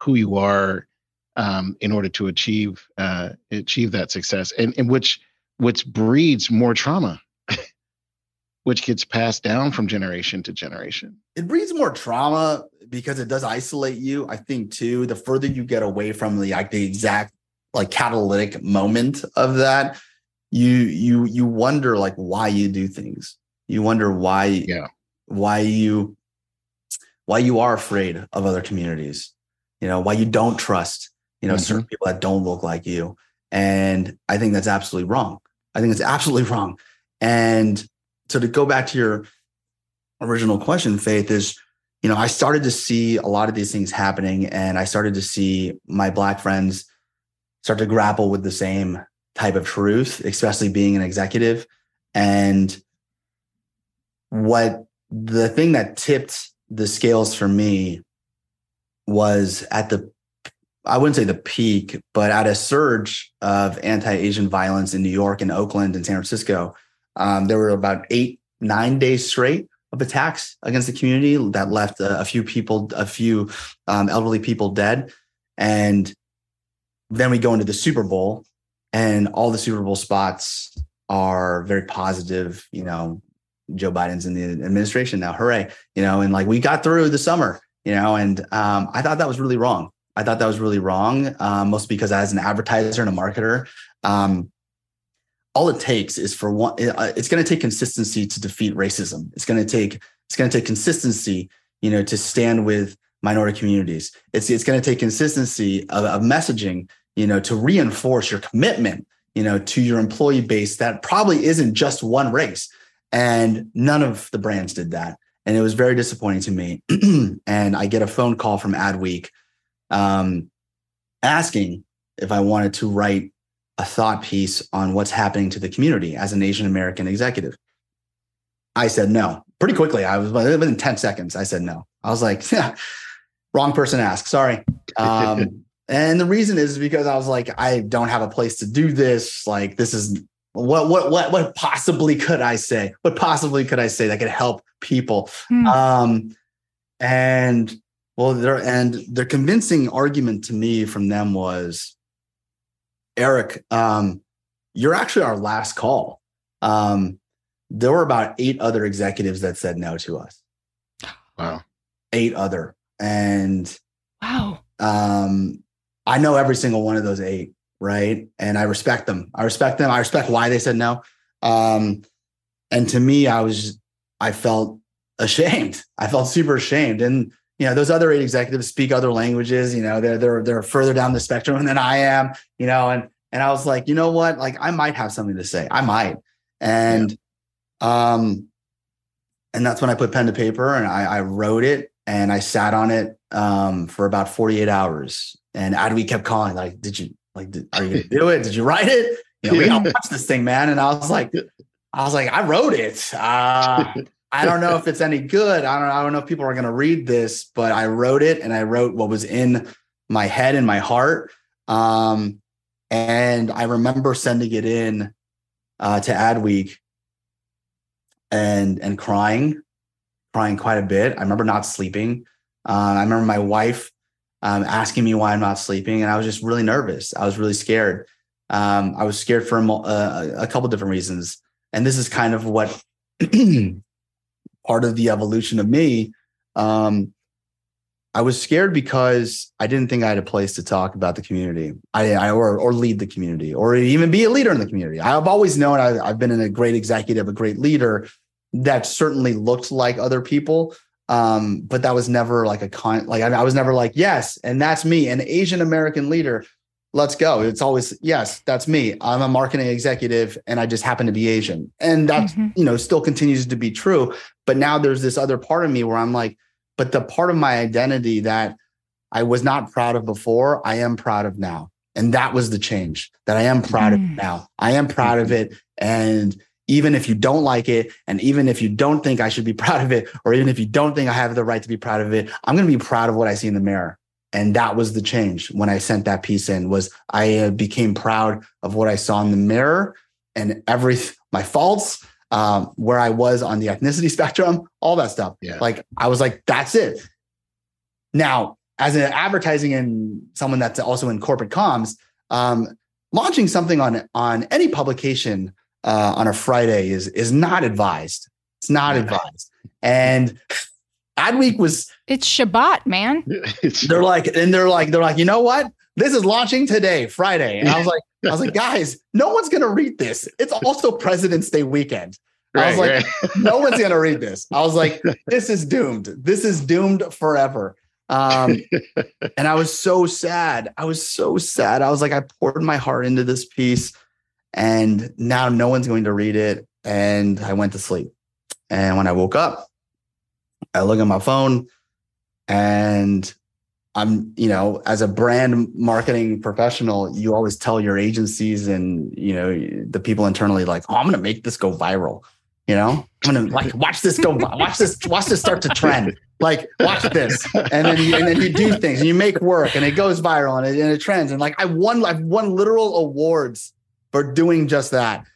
S3: who you are um, in order to achieve uh, achieve that success, and and which which breeds more trauma which gets passed down from generation to generation.
S2: It breeds more trauma because it does isolate you. I think too, the further you get away from the like the exact like catalytic moment of that, you you you wonder like why you do things. You wonder why
S3: yeah
S2: why you why you are afraid of other communities. You know, why you don't trust, you know, mm-hmm. certain people that don't look like you. And I think that's absolutely wrong. I think it's absolutely wrong. And so to go back to your original question, Faith, is you know, I started to see a lot of these things happening, and I started to see my black friends start to grapple with the same type of truth, especially being an executive. And what the thing that tipped the scales for me was at the I wouldn't say the peak, but at a surge of anti-Asian violence in New York and Oakland and San Francisco, um, there were about eight, nine days straight of attacks against the community that left a, a few people, a few um, elderly people dead. And then we go into the Super Bowl, and all the Super Bowl spots are very positive. You know, Joe Biden's in the administration now. Hooray! You know, and like we got through the summer. You know, and um, I thought that was really wrong. I thought that was really wrong, um, mostly because as an advertiser and a marketer, um, all it takes is for one uh, it's going to take consistency to defeat racism it's going to take it's going to take consistency you know to stand with minority communities it's it's going to take consistency of, of messaging you know to reinforce your commitment you know to your employee base that probably isn't just one race and none of the brands did that and it was very disappointing to me and i get a phone call from adweek um, asking if i wanted to write a thought piece on what's happening to the community as an Asian American executive? I said no. Pretty quickly, I was within 10 seconds. I said no. I was like, yeah, wrong person asked. Sorry. Um, and the reason is because I was like, I don't have a place to do this. Like, this is what what what what possibly could I say? What possibly could I say that could help people? Hmm. Um, and well, their and their convincing argument to me from them was Eric, um, you're actually our last call. Um, there were about eight other executives that said no to us.
S3: Wow.
S2: Eight other. And
S1: wow.
S2: Um, I know every single one of those eight, right? And I respect them. I respect them. I respect why they said no. Um, and to me, I was, I felt ashamed. I felt super ashamed. And you know those other eight executives speak other languages you know they're they're they're further down the spectrum than i am you know and And I was like, you know what? Like I might have something to say. I might. And um, and that's when I put pen to paper and I, I wrote it and I sat on it um for about 48 hours. And Adweek kept calling, like, did you like did, are you gonna do it? Did you write it? You know, we gotta watch this thing, man. And I was like, I was like, I wrote it. Uh, I don't know if it's any good. I don't I don't know if people are gonna read this, but I wrote it and I wrote what was in my head and my heart. Um, and I remember sending it in uh, to Adweek and and crying, crying quite a bit. I remember not sleeping. Uh, I remember my wife um, asking me why I'm not sleeping, and I was just really nervous. I was really scared. Um, I was scared for a, uh, a couple different reasons, and this is kind of what part of the evolution of me. Um, I was scared because I didn't think I had a place to talk about the community, I, I or or lead the community, or even be a leader in the community. I've always known I, I've been a great executive, a great leader that certainly looked like other people, um, but that was never like a con. Like I, I was never like yes, and that's me, an Asian American leader. Let's go. It's always yes, that's me. I'm a marketing executive, and I just happen to be Asian, and that mm-hmm. you know still continues to be true. But now there's this other part of me where I'm like but the part of my identity that I was not proud of before, I am proud of now. And that was the change that I am proud mm. of now. I am proud of it. And even if you don't like it, and even if you don't think I should be proud of it, or even if you don't think I have the right to be proud of it, I'm going to be proud of what I see in the mirror. And that was the change when I sent that piece in was I uh, became proud of what I saw in the mirror and every my faults, um, where I was on the ethnicity spectrum, all that stuff. Yeah. Like I was like, that's it. Now, as an advertising and someone that's also in corporate comms, um, launching something on on any publication uh, on a Friday is is not advised. It's not yeah. advised. And Adweek was
S1: it's Shabbat, man.
S2: they're like, and they're like, they're like, you know what? This is launching today, Friday. And I was like, I was like, guys, no one's gonna read this. It's also President's Day weekend. Right, I was like, right. no one's gonna read this. I was like, this is doomed. This is doomed forever. Um, and I was so sad. I was so sad. I was like, I poured my heart into this piece, and now no one's going to read it. And I went to sleep. And when I woke up, I look at my phone, and I'm, you know, as a brand marketing professional, you always tell your agencies and, you know, the people internally, like, oh, I'm going to make this go viral. You know, I'm going to like watch this go, watch this, watch this start to trend. Like, watch this. And then, you, and then you do things and you make work and it goes viral and it, and it trends. And like, I won, I've won literal awards for doing just that.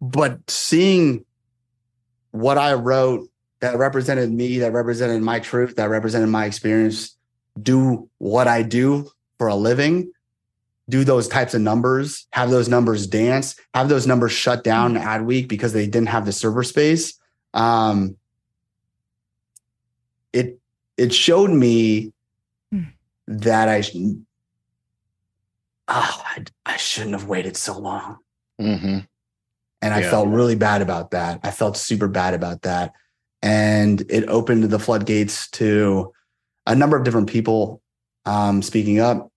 S2: But seeing what I wrote that represented me, that represented my truth, that represented my experience do what I do for a living, do those types of numbers, have those numbers dance, have those numbers shut down mm-hmm. Adweek because they didn't have the server space. Um, it it showed me mm. that I oh, I, I, shouldn't have waited so long. Mm-hmm. And I yeah. felt really bad about that. I felt super bad about that. And it opened the floodgates to a number of different people um, speaking up.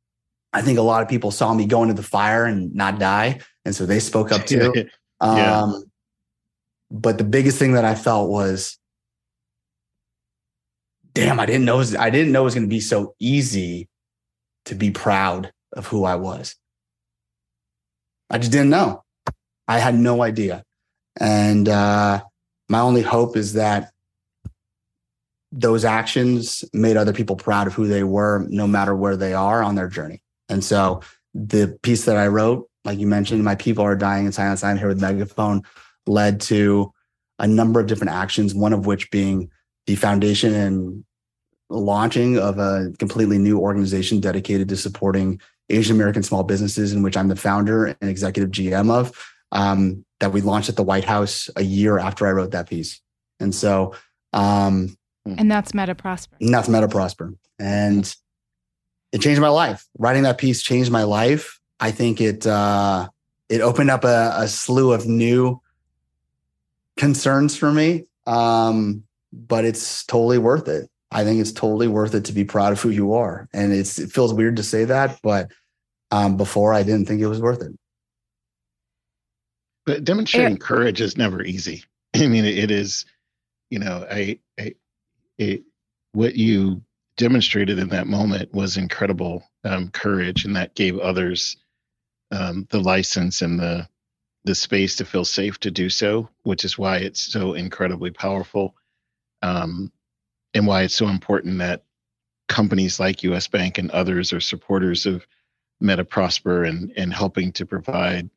S2: I think a lot of people saw me go into the fire and not die, and so they spoke up too. yeah. Um, but the biggest thing that I felt was, damn, I didn't know was, I didn't know it was going to be so easy to be proud of who I was. I just didn't know. I had no idea, and uh, my only hope is that those actions made other people proud of who they were, no matter where they are on their journey. And so the piece that I wrote, like you mentioned, my people are dying in silence. I'm here with megaphone, led to a number of different actions. One of which being the foundation and launching of a completely new organization dedicated to supporting Asian American small businesses, in which I'm the founder and executive GM of. Um, that we launched at the White House a year after I wrote that piece. And so um,
S1: Mm. And that's Meta Prosper.
S2: And that's Meta Prosper. And it changed my life. Writing that piece changed my life. I think it uh, it opened up a, a slew of new concerns for me. Um, but it's totally worth it. I think it's totally worth it to be proud of who you are. And it's it feels weird to say that, but um, before I didn't think it was worth it.
S3: But demonstrating courage is never easy. I mean, it is, you know, I, I it, what you demonstrated in that moment was incredible um, courage, and that gave others um, the license and the the space to feel safe to do so, which is why it's so incredibly powerful, um, and why it's so important that companies like U.S. Bank and others are supporters of MetaProsper and and helping to provide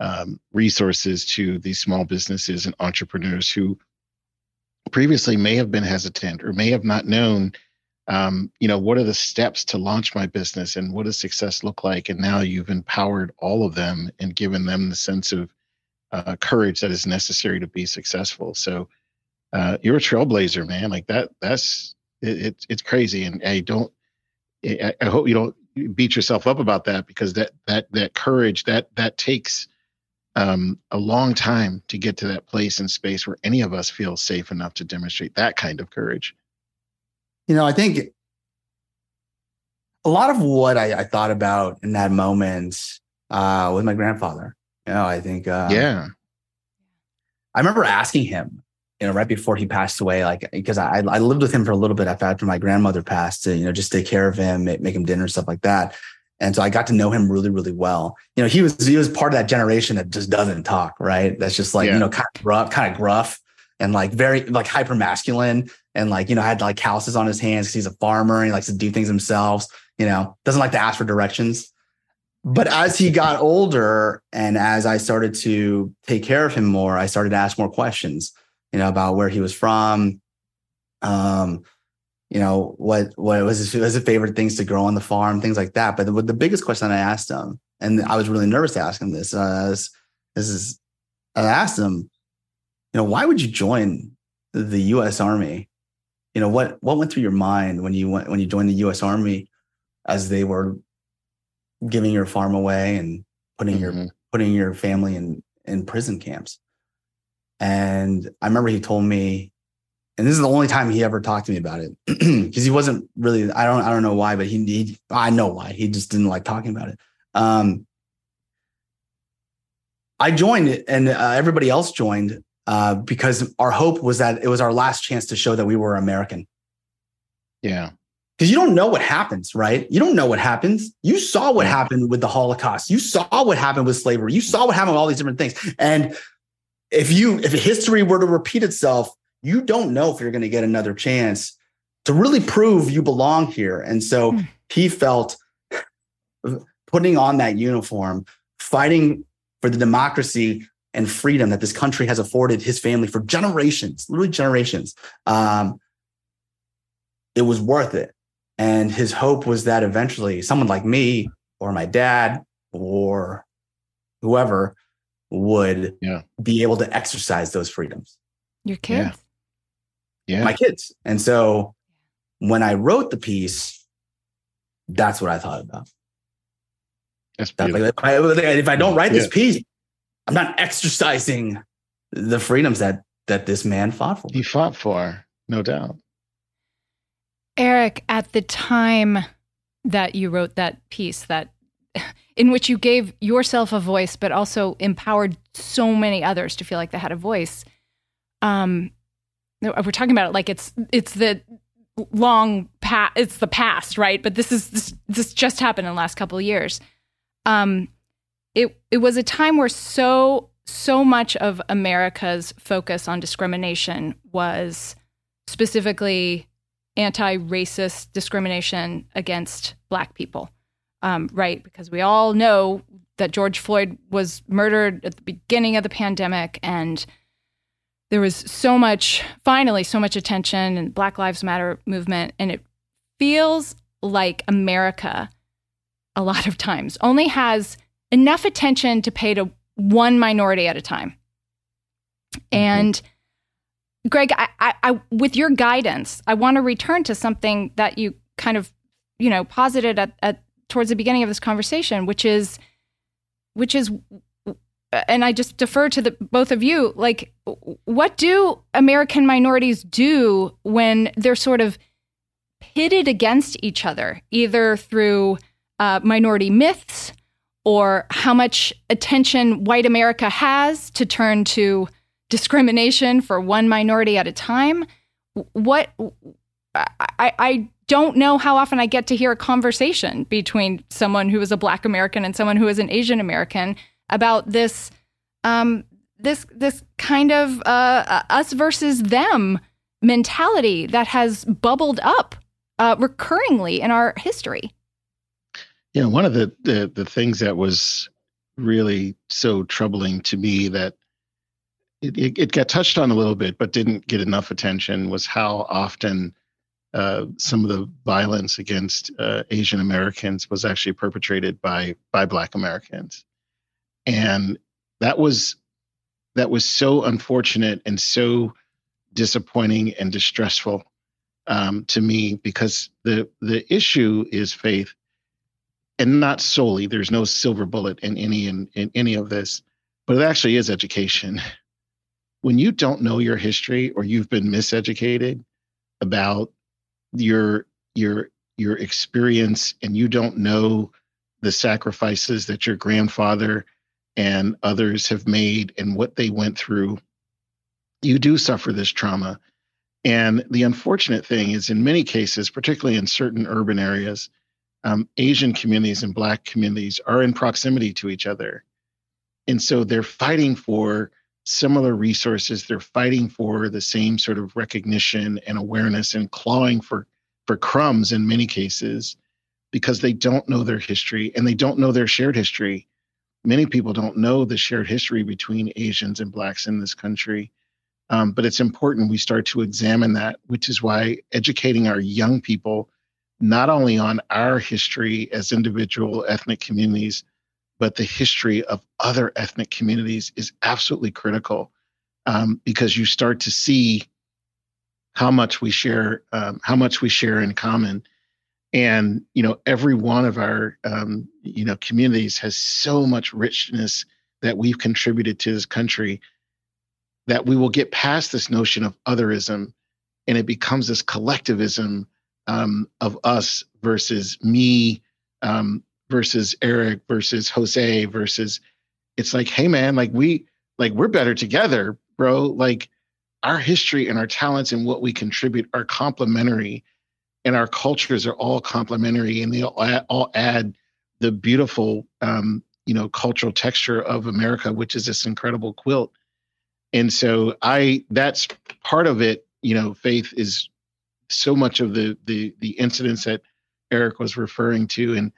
S3: um, resources to these small businesses and entrepreneurs who previously may have been hesitant or may have not known um, you know what are the steps to launch my business and what does success look like and now you've empowered all of them and given them the sense of uh, courage that is necessary to be successful so uh, you're a trailblazer man like that that's it, it, it's crazy and i don't I, I hope you don't beat yourself up about that because that that that courage that that takes um, a long time to get to that place and space where any of us feel safe enough to demonstrate that kind of courage.
S2: You know, I think a lot of what I, I thought about in that moment uh, with my grandfather. You know, I think, uh,
S3: yeah,
S2: I remember asking him, you know, right before he passed away, like because I, I lived with him for a little bit after my grandmother passed, to you know, just take care of him, make, make him dinner, stuff like that. And so I got to know him really, really well. You know, he was he was part of that generation that just doesn't talk, right? That's just like, yeah. you know, kind of rough, kind of gruff and like very like hyper masculine and like, you know, had like calluses on his hands because he's a farmer and he likes to do things himself, you know, doesn't like to ask for directions. But as he got older and as I started to take care of him more, I started to ask more questions, you know, about where he was from, um, you know what what was his, was his favorite things to grow on the farm things like that. But the, the biggest question i asked him and i was really nervous to ask him this uh, is, this is i asked him you know why would you join the us army? You know what what went through your mind when you went when you joined the us army as they were giving your farm away and putting mm-hmm. your putting your family in in prison camps and i remember he told me and this is the only time he ever talked to me about it because he wasn't really i don't i don't know why but he, he i know why. He just didn't like talking about it. Um i joined it and uh, everybody else joined uh, because our hope was that it was our last chance to show that we were american.
S3: Yeah.
S2: Because you don't know what happens right? You don't know what happens. You saw what happened with the holocaust. You saw what happened with slavery. You saw what happened with all these different things. And if you if history were to repeat itself you don't know if you're going to get another chance to really prove you belong here. And so mm. he felt putting on that uniform, fighting for the democracy and freedom that this country has afforded his family for generations, literally generations. Um, it was worth it. And his hope was that eventually someone like me or my dad or whoever would
S3: yeah.
S2: be able to exercise those freedoms.
S1: Your kids.
S2: Yeah yeah. my kids. And so when I wrote the piece, that's what I thought about.
S3: That's
S2: like, if, I, if I don't write this piece, I'm not exercising the freedoms that that this man fought for.
S3: He fought for, no doubt.
S1: Eric, at the time that you wrote that piece, that in which you gave yourself a voice, but also empowered so many others to feel like they had a voice. Um, we're talking about it like it's it's the long past it's the past right? But this is this, this just happened in the last couple of years. Um it it was a time where so so much of america's focus on discrimination was specifically anti-racist discrimination against black people um, right because we all know that george floyd was murdered at the beginning of the pandemic and there was so much, finally, so much attention and Black Lives Matter movement. And it feels like America, a lot of times, only has enough attention to pay to one minority at a time. Mm-hmm. And Greg, I, I, I, with your guidance, I want to return to something that you kind of, you know, posited at, at towards the beginning of this conversation, which is, which is and I just defer to the both of you. Like, what do American minorities do when they're sort of pitted against each other, either through uh, minority myths or how much attention white America has to turn to discrimination for one minority at a time. What I, I don't know how often I get to hear a conversation between someone who is a Black American and someone who is an Asian American about this um, this this kind of uh, us versus them mentality that has bubbled up uh, recurringly in our history.
S3: You know, one of the, the the things that was really so troubling to me that it, it, it, got touched on a little bit, but didn't get enough attention was how often uh, some of the violence against uh, Asian Americans was actually perpetrated by by Black Americans, and that was that was so unfortunate and so disappointing and distressful um, to me because the the issue is faith, and not solely. There's no silver bullet in any in, in any of this, but it actually is education. When you don't know your history or you've been miseducated about your your your experience and you don't know the sacrifices that your grandfather and others have made and what they went through you do suffer this trauma. And the unfortunate thing is in many cases particularly in certain urban areas um, asian communities and black communities are in proximity to each other. And so they're fighting for similar resources. They're fighting for the same sort of recognition and awareness and clawing for, for crumbs in many cases because they don't know their history and they don't know their shared history. Many people don't know the shared history between Asians and Blacks in this country. Um, but it's important we start to examine that, which is why educating our young people not only on our history as individual ethnic communities, but the history of other ethnic communities is absolutely critical um, because you start to see how much we share, um, how much we share in common, and you know every one of our um, you know communities has so much richness that we've contributed to this country that we will get past this notion of otherism and it becomes this collectivism um, of us versus me um, versus Eric versus Jose versus it's like, hey man, like we like we're better together, bro. Like our history and our talents and what we contribute are complementary and our cultures are all complementary and they all add, the beautiful um, you know cultural texture of America, which is this incredible quilt. And so I that's part of it, you know, faith is so much of the the the incidents that Eric was referring to and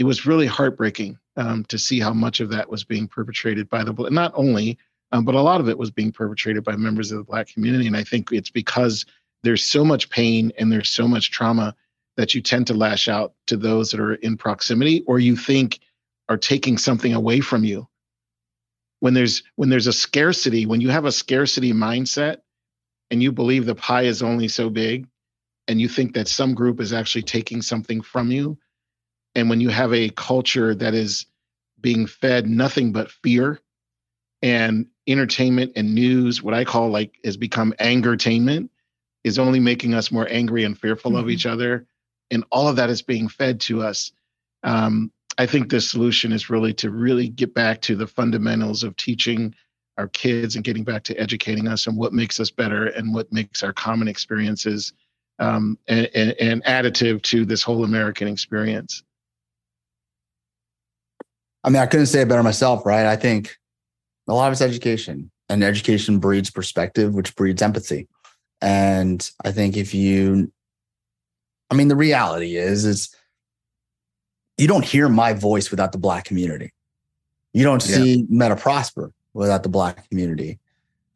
S3: it was really heartbreaking um, to see how much of that was being perpetrated by the not only um, but a lot of it was being perpetrated by members of the black community. And i think it's because there's so much pain and there's so much trauma that you tend to lash out to those that are in proximity or you think are taking something away from you. When there's when there's a scarcity when you have a scarcity mindset and you believe the pie is only so big and you think that some group is actually taking something from you and when you have a culture that is being fed nothing but fear and entertainment and news, what I call like has become angertainment, is only making us more angry and fearful mm-hmm. of each other. And all of that is being fed to us. Um, I think the solution is really to really get back to the fundamentals of teaching our kids and getting back to educating us on what makes us better and what makes our common experiences um, and, and, and additive to this whole American experience.
S2: I mean, I couldn't say it better myself, right? I think a lot of it's education, and education breeds perspective, which breeds empathy. And I think if you, I mean, the reality is, is you don't hear my voice without the Black community. You don't see yeah. Meta prosper without the Black community.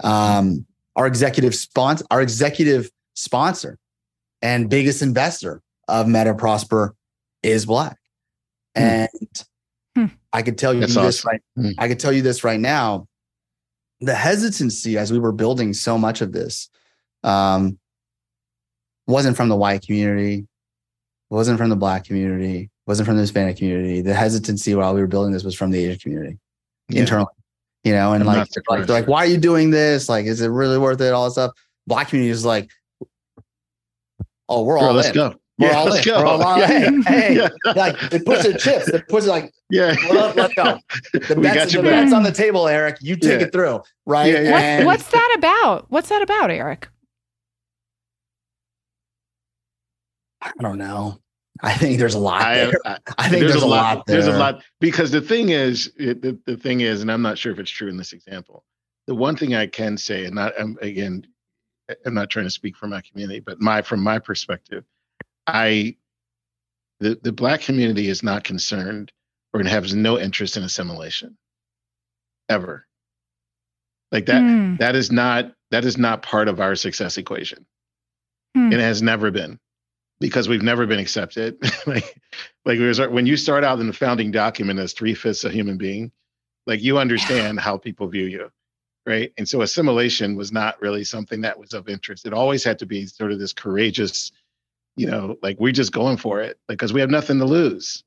S2: Um, our executive sponsor, our executive sponsor, and biggest investor of Meta Prosper is Black. Hmm. And Hmm. I could tell you That's this awesome. right. Hmm. I could tell you this right now. The hesitancy as we were building so much of this um, wasn't from the white community, wasn't from the black community, wasn't from the Hispanic community. The hesitancy while we were building this was from the Asian community yeah. internally, you know, and like, like, like, why are you doing this? Like, is it really worth it? All this stuff. Black community is like, oh, we're Bro, all
S3: let's
S2: in.
S3: go.
S2: We're
S3: Yeah,
S2: all
S3: let's
S2: in.
S3: go.
S2: We're all
S3: Yeah.
S2: in. Hey,
S3: Yeah.
S2: like they push their chips. They push it like
S3: Yeah.
S2: well, let's go. The bets, the bets on the table, Eric. You take
S3: Yeah.
S2: it through, right?
S3: Yeah, yeah.
S2: And-
S1: what's that about? What's that about, Eric?
S2: I don't know. I think there's a lot
S3: I,
S2: there.
S3: I,
S2: I think there's, a lot, there.
S3: There's a lot because the thing is, it, the, the thing is, and I'm not sure if it's true in this example. The one thing I can say, and not um, again, I'm not trying to speak for my community, but my from my perspective, I the the black community is not concerned or has no interest in assimilation ever. Like that
S1: Hmm.
S3: that is not that is not part of our success equation.
S1: Hmm.
S3: It has never been because we've never been accepted. like like we was, when you start out in the founding document as three fifths a human being, like you understand how people view you, right? And so assimilation was not really something that was of interest. It always had to be sort of this courageous, you know, like we're just going for it because we have nothing to lose.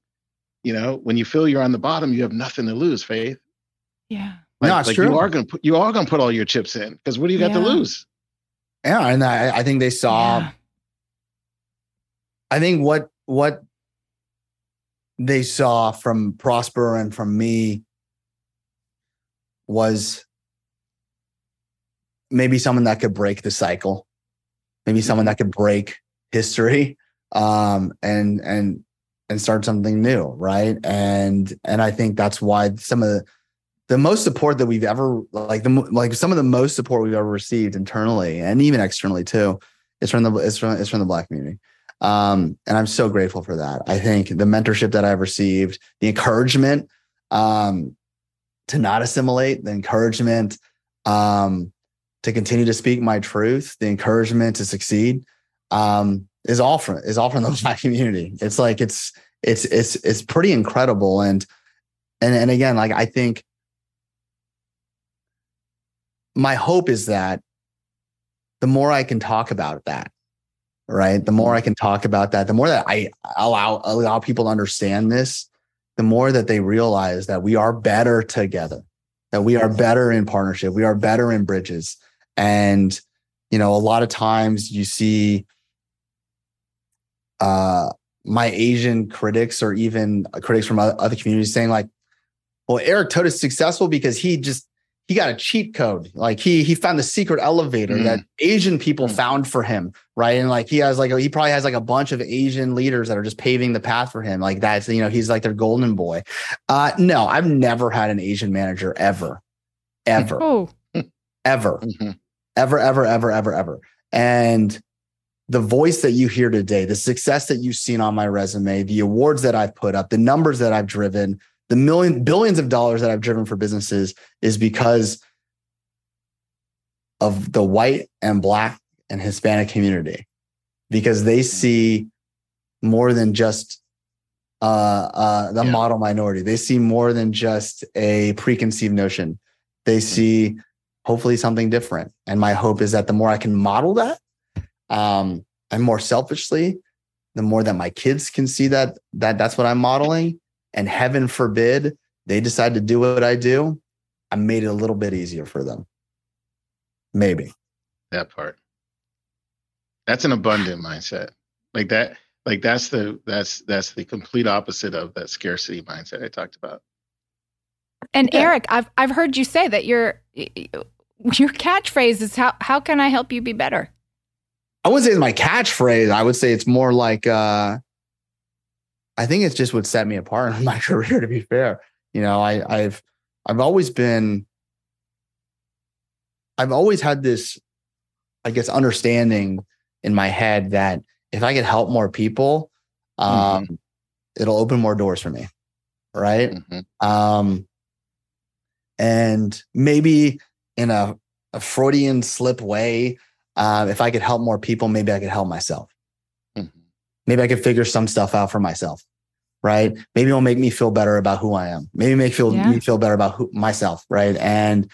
S3: You know, when you feel you're on the bottom, you have nothing to lose, Faith.
S1: Yeah.
S3: Like,
S2: No, it's
S3: like
S2: true.
S3: you are gonna put you are gonna put all your chips in because what do you got to lose?
S2: Yeah, and I, I think they saw.
S1: Yeah.
S2: I think what what they saw from Prosper and from me was maybe someone that could break the cycle, maybe someone that could break history, um, and and and start something new, right? And and I think that's why some of the the most support that we've ever like the like some of the most support we've ever received internally and even externally too is from the is from is from the black community um and i'm so grateful for that i think the mentorship that i've received the encouragement um to not assimilate the encouragement um to continue to speak my truth the encouragement to succeed um is all from is all from the black community it's like it's it's it's it's pretty incredible and and and again like i think my hope is that the more I can talk about that, right? The more I can talk about that, the more that I allow allow people to understand this, the more that they realize that we are better together, that we are better in partnership, we are better in bridges. And you know, a lot of times you see uh my Asian critics or even critics from other communities saying like, well, Eric Toda is successful because he just he got a cheat code. Like he he found the secret elevator
S3: Mm.
S2: that Asian people
S3: Mm.
S2: found for him, right? And like he has like he probably has like a bunch of Asian leaders that are just paving the path for him. Like that's you know he's like their golden boy. Uh, no, I've never had an Asian manager ever, ever,
S1: Oh,
S2: ever,
S3: Mhm.
S2: ever, ever, ever, ever, ever. And the voice that you hear today, the success that you've seen on my resume, the awards that I've put up, the numbers that I've driven, the million billions of dollars that I've driven for businesses is because of the white and black and Hispanic community, because they see more than just uh, uh, the
S3: Yeah.
S2: model minority. They see more than just a preconceived notion. They see hopefully something different. And my hope is that the more I can model that, um, and more selfishly, the more that my kids can see that that that's what I'm modeling. And heaven forbid they decide to do what I do, I made it a little bit easier for them. Maybe.
S3: that part that's an abundant mindset like that like that's the that's that's the complete opposite of that scarcity mindset i talked about
S1: and
S2: Yeah.
S1: Eric, I've I've heard you say that your your catchphrase is how how can I help you be better?
S2: I wouldn't say it's my catchphrase. I would say it's more like uh I think it's just what set me apart in my career, to be fair. You know, I, I've I've always been I've always had this, I guess, understanding in my head that if I could help more people, um, it'll open more doors for me. Right.
S3: Mhm.
S2: Um, and maybe in a, a Freudian slip way, uh, if I could help more people, maybe I could help myself.
S3: Mhm.
S2: Maybe I could figure some stuff out for myself. Right. Maybe it'll make me feel better about who I am. Maybe make feel
S1: Yeah.
S2: me feel better about who myself. Right. And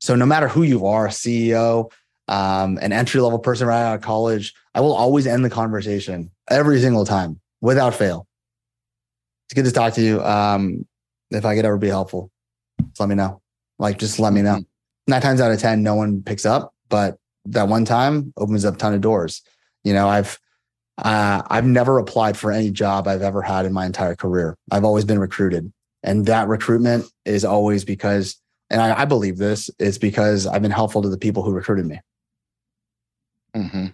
S2: so no matter who you are, a CEO, um, an entry level person right out of college, I will always end the conversation every single time without fail. It's good to talk to you. Um, if I could ever be helpful, just let me know. Like, just let me know. Nine times out of 10, no one picks up, but that one time opens up a ton of doors. You know, I've, uh, I've never applied for any job I've ever had in my entire career. I've always been recruited. And that recruitment is always because, and I, I believe this, is because I've been helpful to the people who recruited me.
S3: Mm-hmm.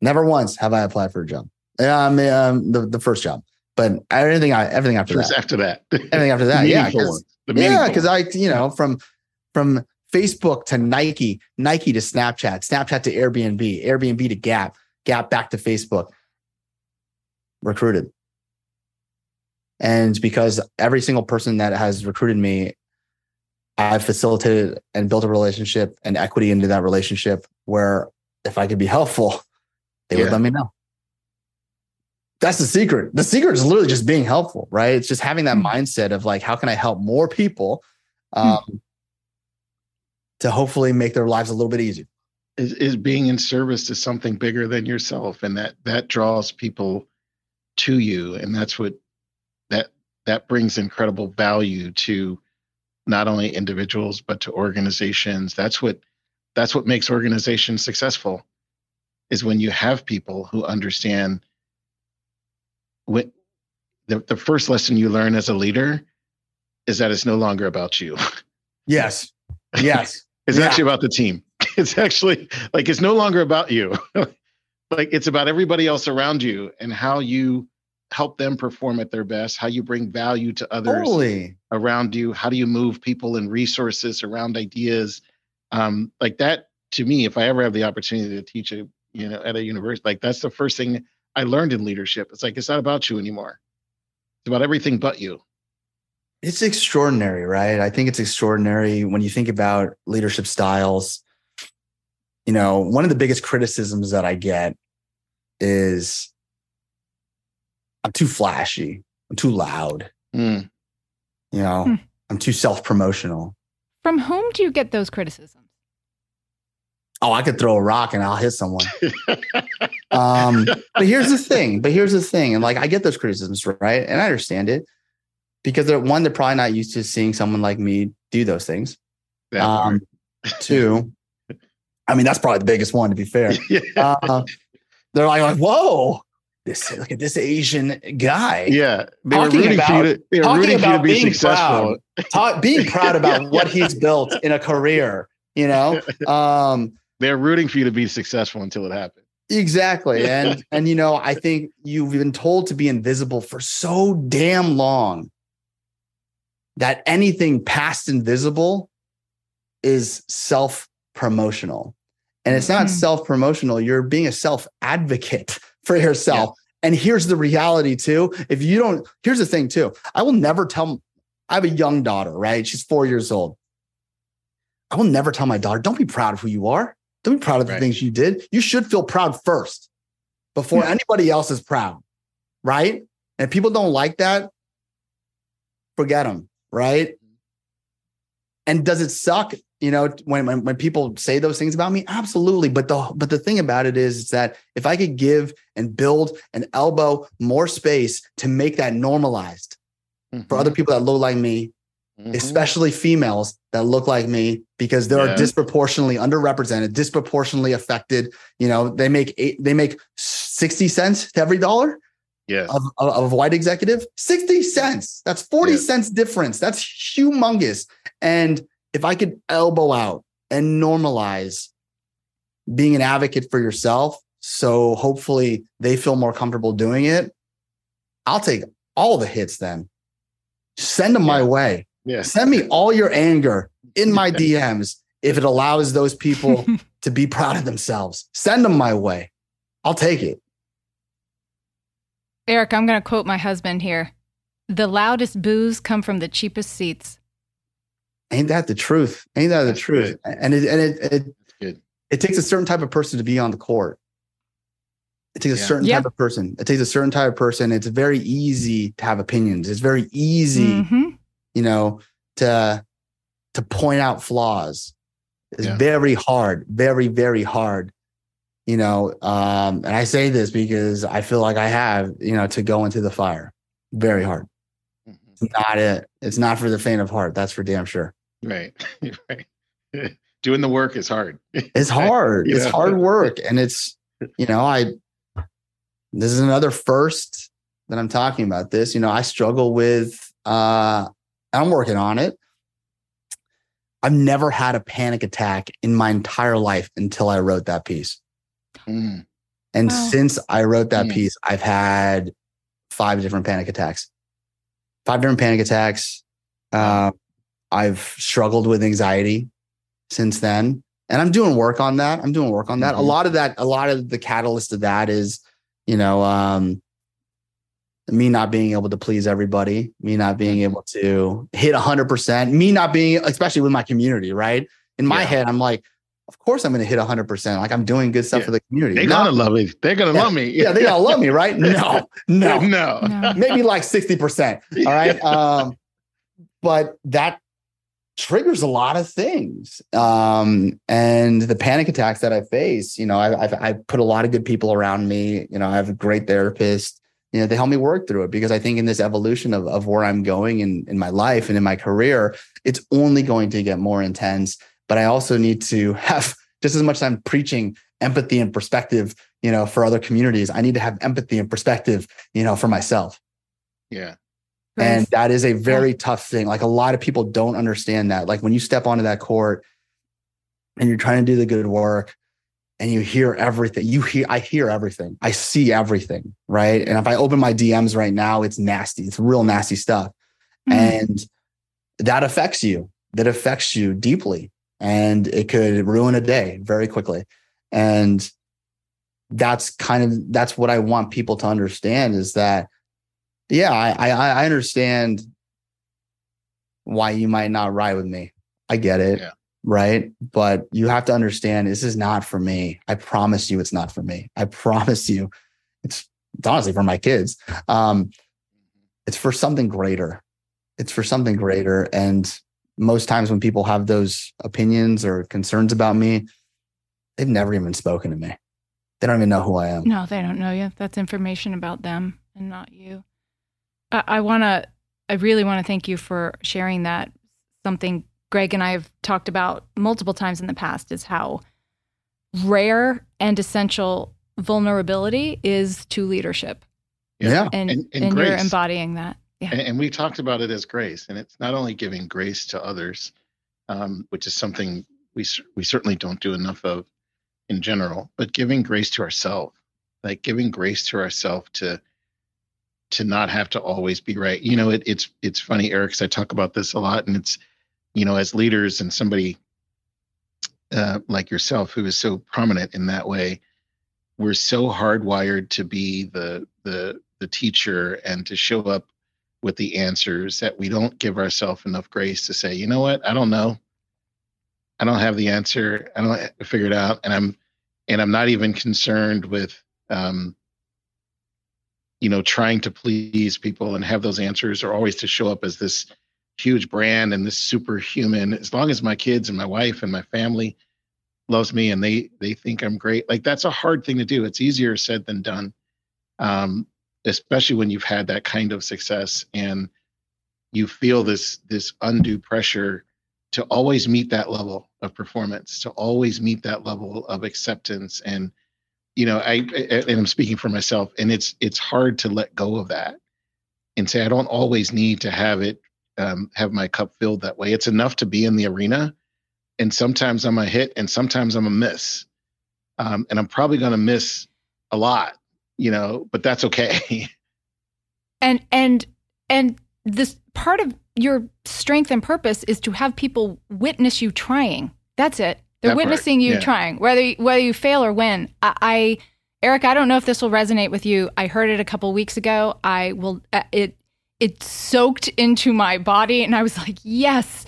S2: Never once have I applied for a job. Um, um the, the first job, but everything I everything after
S3: First
S2: that,
S3: after that.
S2: everything after that, yeah,
S3: meaningful
S2: 'cause-
S3: ones. The
S2: yeah, because. I, you know, from from Facebook to Nike, Nike to Snapchat, Snapchat to Airbnb, Airbnb to Gap, Gap back to Facebook. Recruited. And because every single person that has recruited me, I've facilitated and built a relationship and equity into that relationship where if I could be helpful, they would let me know. That's the secret. The secret is literally just being helpful, right? It's just having that
S1: Hmm.
S2: mindset of like, how can I help more people um, to hopefully make their lives a little bit easier?
S3: is, is being in service to something bigger than yourself and that that draws people to you and that's what that that brings incredible value to not only individuals but to organizations that's what that's what makes organizations successful is when you have people who understand what the, the first lesson you learn as a leader is that it's no longer about you
S2: Yes. Yes.
S3: it's
S2: Yeah.
S3: actually about the team. It's actually like it's no longer about you. like it's about everybody else around you and how you help them perform at their best, how you bring value to others around you, how do you move people and resources around ideas. Um, like that to me, if I ever have the opportunity to teach a, you know, at a university, like that's the first thing I learned in leadership. It's like it's not about you anymore. It's about everything but you.
S2: It's extraordinary, right? I think it's extraordinary when you think about leadership styles. You know, one of the biggest criticisms that I get is I'm too flashy, I'm too loud,
S3: Mm.
S2: you know,
S1: Hmm.
S2: I'm too self promotional.
S1: From whom do you get those criticisms?
S2: Oh, I could throw a rock and I'll hit someone. Um, but here's the thing. But here's the thing. And like, I get those criticisms, right? And I understand it because they're one, they're probably not used to seeing someone like me do those things. Um, two, I mean, that's probably the biggest one, to be fair.
S3: yeah.
S2: Uh, they're like, like, whoa, this look at this Asian guy.
S3: Yeah, they were rooting for you
S2: about-
S3: to, they were
S2: talking
S3: rooting for you to
S2: about
S3: be
S2: being
S3: successful.
S2: Ta- being proud about what he's built in a career, you know? Um,
S3: They're rooting for you to be successful until it happens.
S2: Exactly. And and you know, I think you've been told to be invisible for so damn long that anything past invisible is self-promotional. And it's not
S1: Mhm.
S2: self-promotional, you're being a self-advocate for yourself. And here's the reality too. If you don't, here's the thing too. I will never tell I have a young daughter, right? She's 4 years old. I will never tell my daughter, don't be proud of who you are. Don't be proud of the
S3: Right.
S2: things you did. You should feel proud first before
S1: Yeah.
S2: anybody else is proud. Right. And if people don't like that, forget them. Right. And does it suck? You know, when, when when people say those things about me, absolutely. But the but the thing about it is, is that if I could give and build and elbow more space to make that normalized for other people that look like me,
S3: Mhm.
S2: especially females that look like me because they're
S3: Yeah.
S2: disproportionately underrepresented, disproportionately affected. You know, they make eight, they make 60 cents to every dollar
S3: yes,
S2: of, of, of a white executive. 60 cents. That's 40
S3: Yeah.
S2: cents difference. That's humongous. And if I could elbow out and normalize being an advocate for yourself, so hopefully they feel more comfortable doing it, I'll take all the hits then. Send them my way.
S3: yes.
S2: Send me all your anger in my DMs if it allows those people to be proud of themselves. Send them my way. I'll take it.
S1: Eric, I'm going to quote my husband here. The loudest boos come from the cheapest seats.
S2: Ain't that the truth? Ain't that the
S3: That's
S2: truth? And it and it it,
S3: good.
S2: it takes a certain type of person to be on the court. It takes a certain
S1: Yeah.
S2: type of person. It takes a certain type of person. It's very easy to have opinions. It's very easy,
S1: Mhm.
S2: you know, to to point out flaws. It's
S3: Yeah.
S2: very hard, very very hard. You know, um, and I say this because I feel like I have, you know, to go into the fire. Very hard.
S3: Mhm.
S2: It's not it. It's not for the faint of heart. That's for damn sure.
S3: Right, right. Doing the work is hard.
S2: It's hard. It's
S3: Yeah.
S2: hard work. And it's, you know, I this is another first that I'm talking about this. You know, I struggle with, uh, I'm working on it. I've never had a panic attack in my entire life until I wrote that piece. Mm. And wow. since I wrote that mm. piece, I've had five different panic attacks. Five different panic attacks. Uh, I've struggled with anxiety since then. And I'm doing work on that. I'm doing work on that. Mm-hmm. A lot of that, a lot of the catalyst of that is, you know, um, me not being able to please everybody, me not being mm-hmm. able to hit 100%, me not being, especially with my community, right? In my yeah. head, I'm like, of course I'm going to hit 100%. Like I'm doing good stuff yeah. for the community.
S3: They're going to love me. They're going to
S2: yeah.
S3: love me.
S2: yeah, they're going to love me, right? No, no,
S3: no,
S2: no. Maybe like 60%. All right. Um, but that triggers a lot of things. Um, and the panic attacks that I face, you know, I, I've, I've put a lot of good people around me. You know, I have a great therapist. You know, they help me work through it because I think in this evolution of, of where I'm going in, in my life and in my career, it's only going to get more intense. But I also need to have just as much time preaching empathy and perspective, you know, for other communities. I need to have empathy and perspective, you know, for myself.
S3: Yeah.
S2: And that is a very yeah. tough thing. Like a lot of people don't understand that. Like when you step onto that court and you're trying to do the good work and you hear everything, you hear, I hear everything. I see everything. Right. And if I open my DMs right now, it's nasty. It's real nasty stuff. Mm-hmm. And that affects you. That affects you deeply. And it could ruin a day very quickly. And that's kind of that's what I want people to understand is that yeah, I, I, I understand why you might not ride with me. I get it. Yeah. Right. But you have to understand this is not for me. I promise you it's not for me. I promise you it's, it's honestly for my kids. Um, it's for something greater. It's for something greater. And most times when people have those opinions or concerns about me, they've never even spoken to me. They don't even know who I am.
S1: No, they don't know you. That's information about them and not you. I, I want to, I really want to thank you for sharing that. Something Greg and I have talked about multiple times in the past is how rare and essential vulnerability is to leadership.
S2: Yeah.
S1: And, and, and, and you're embodying that.
S3: Yeah. And, we talked about it as grace, and it's not only giving grace to others, um, which is something we we certainly don't do enough of in general, but giving grace to ourselves, like giving grace to ourselves to to not have to always be right. You know, it, it's it's funny, Eric, because I talk about this a lot, and it's you know, as leaders and somebody uh, like yourself who is so prominent in that way, we're so hardwired to be the the the teacher and to show up with the answers that we don't give ourselves enough grace to say, you know what, I don't know, I don't have the answer, I don't figure it out, and I'm and I'm not even concerned with um, you know trying to please people and have those answers or always to show up as this huge brand and this superhuman. As long as my kids and my wife and my family loves me and they they think i'm great like that's a hard thing to do. It's easier said than done. Um, especially when you've had that kind of success and you feel this this undue pressure to always meet that level of performance to always meet that level of acceptance and you know, I, and I'm speaking for myself, and it's it's hard to let go of that and say I don't always need to have it um, have my cup filled that way. It's enough to be in the arena, and sometimes I'm a hit, and sometimes I'm a miss, um, and I'm probably going to miss a lot, you know, but that's okay.
S1: and and and this part of your strength and purpose is to have people witness you trying. That's it. They're that witnessing part. you yeah. trying, whether you, whether you fail or win. I, I, Eric, I don't know if this will resonate with you. I heard it a couple weeks ago. I will. Uh, it it soaked into my body, and I was like, yes.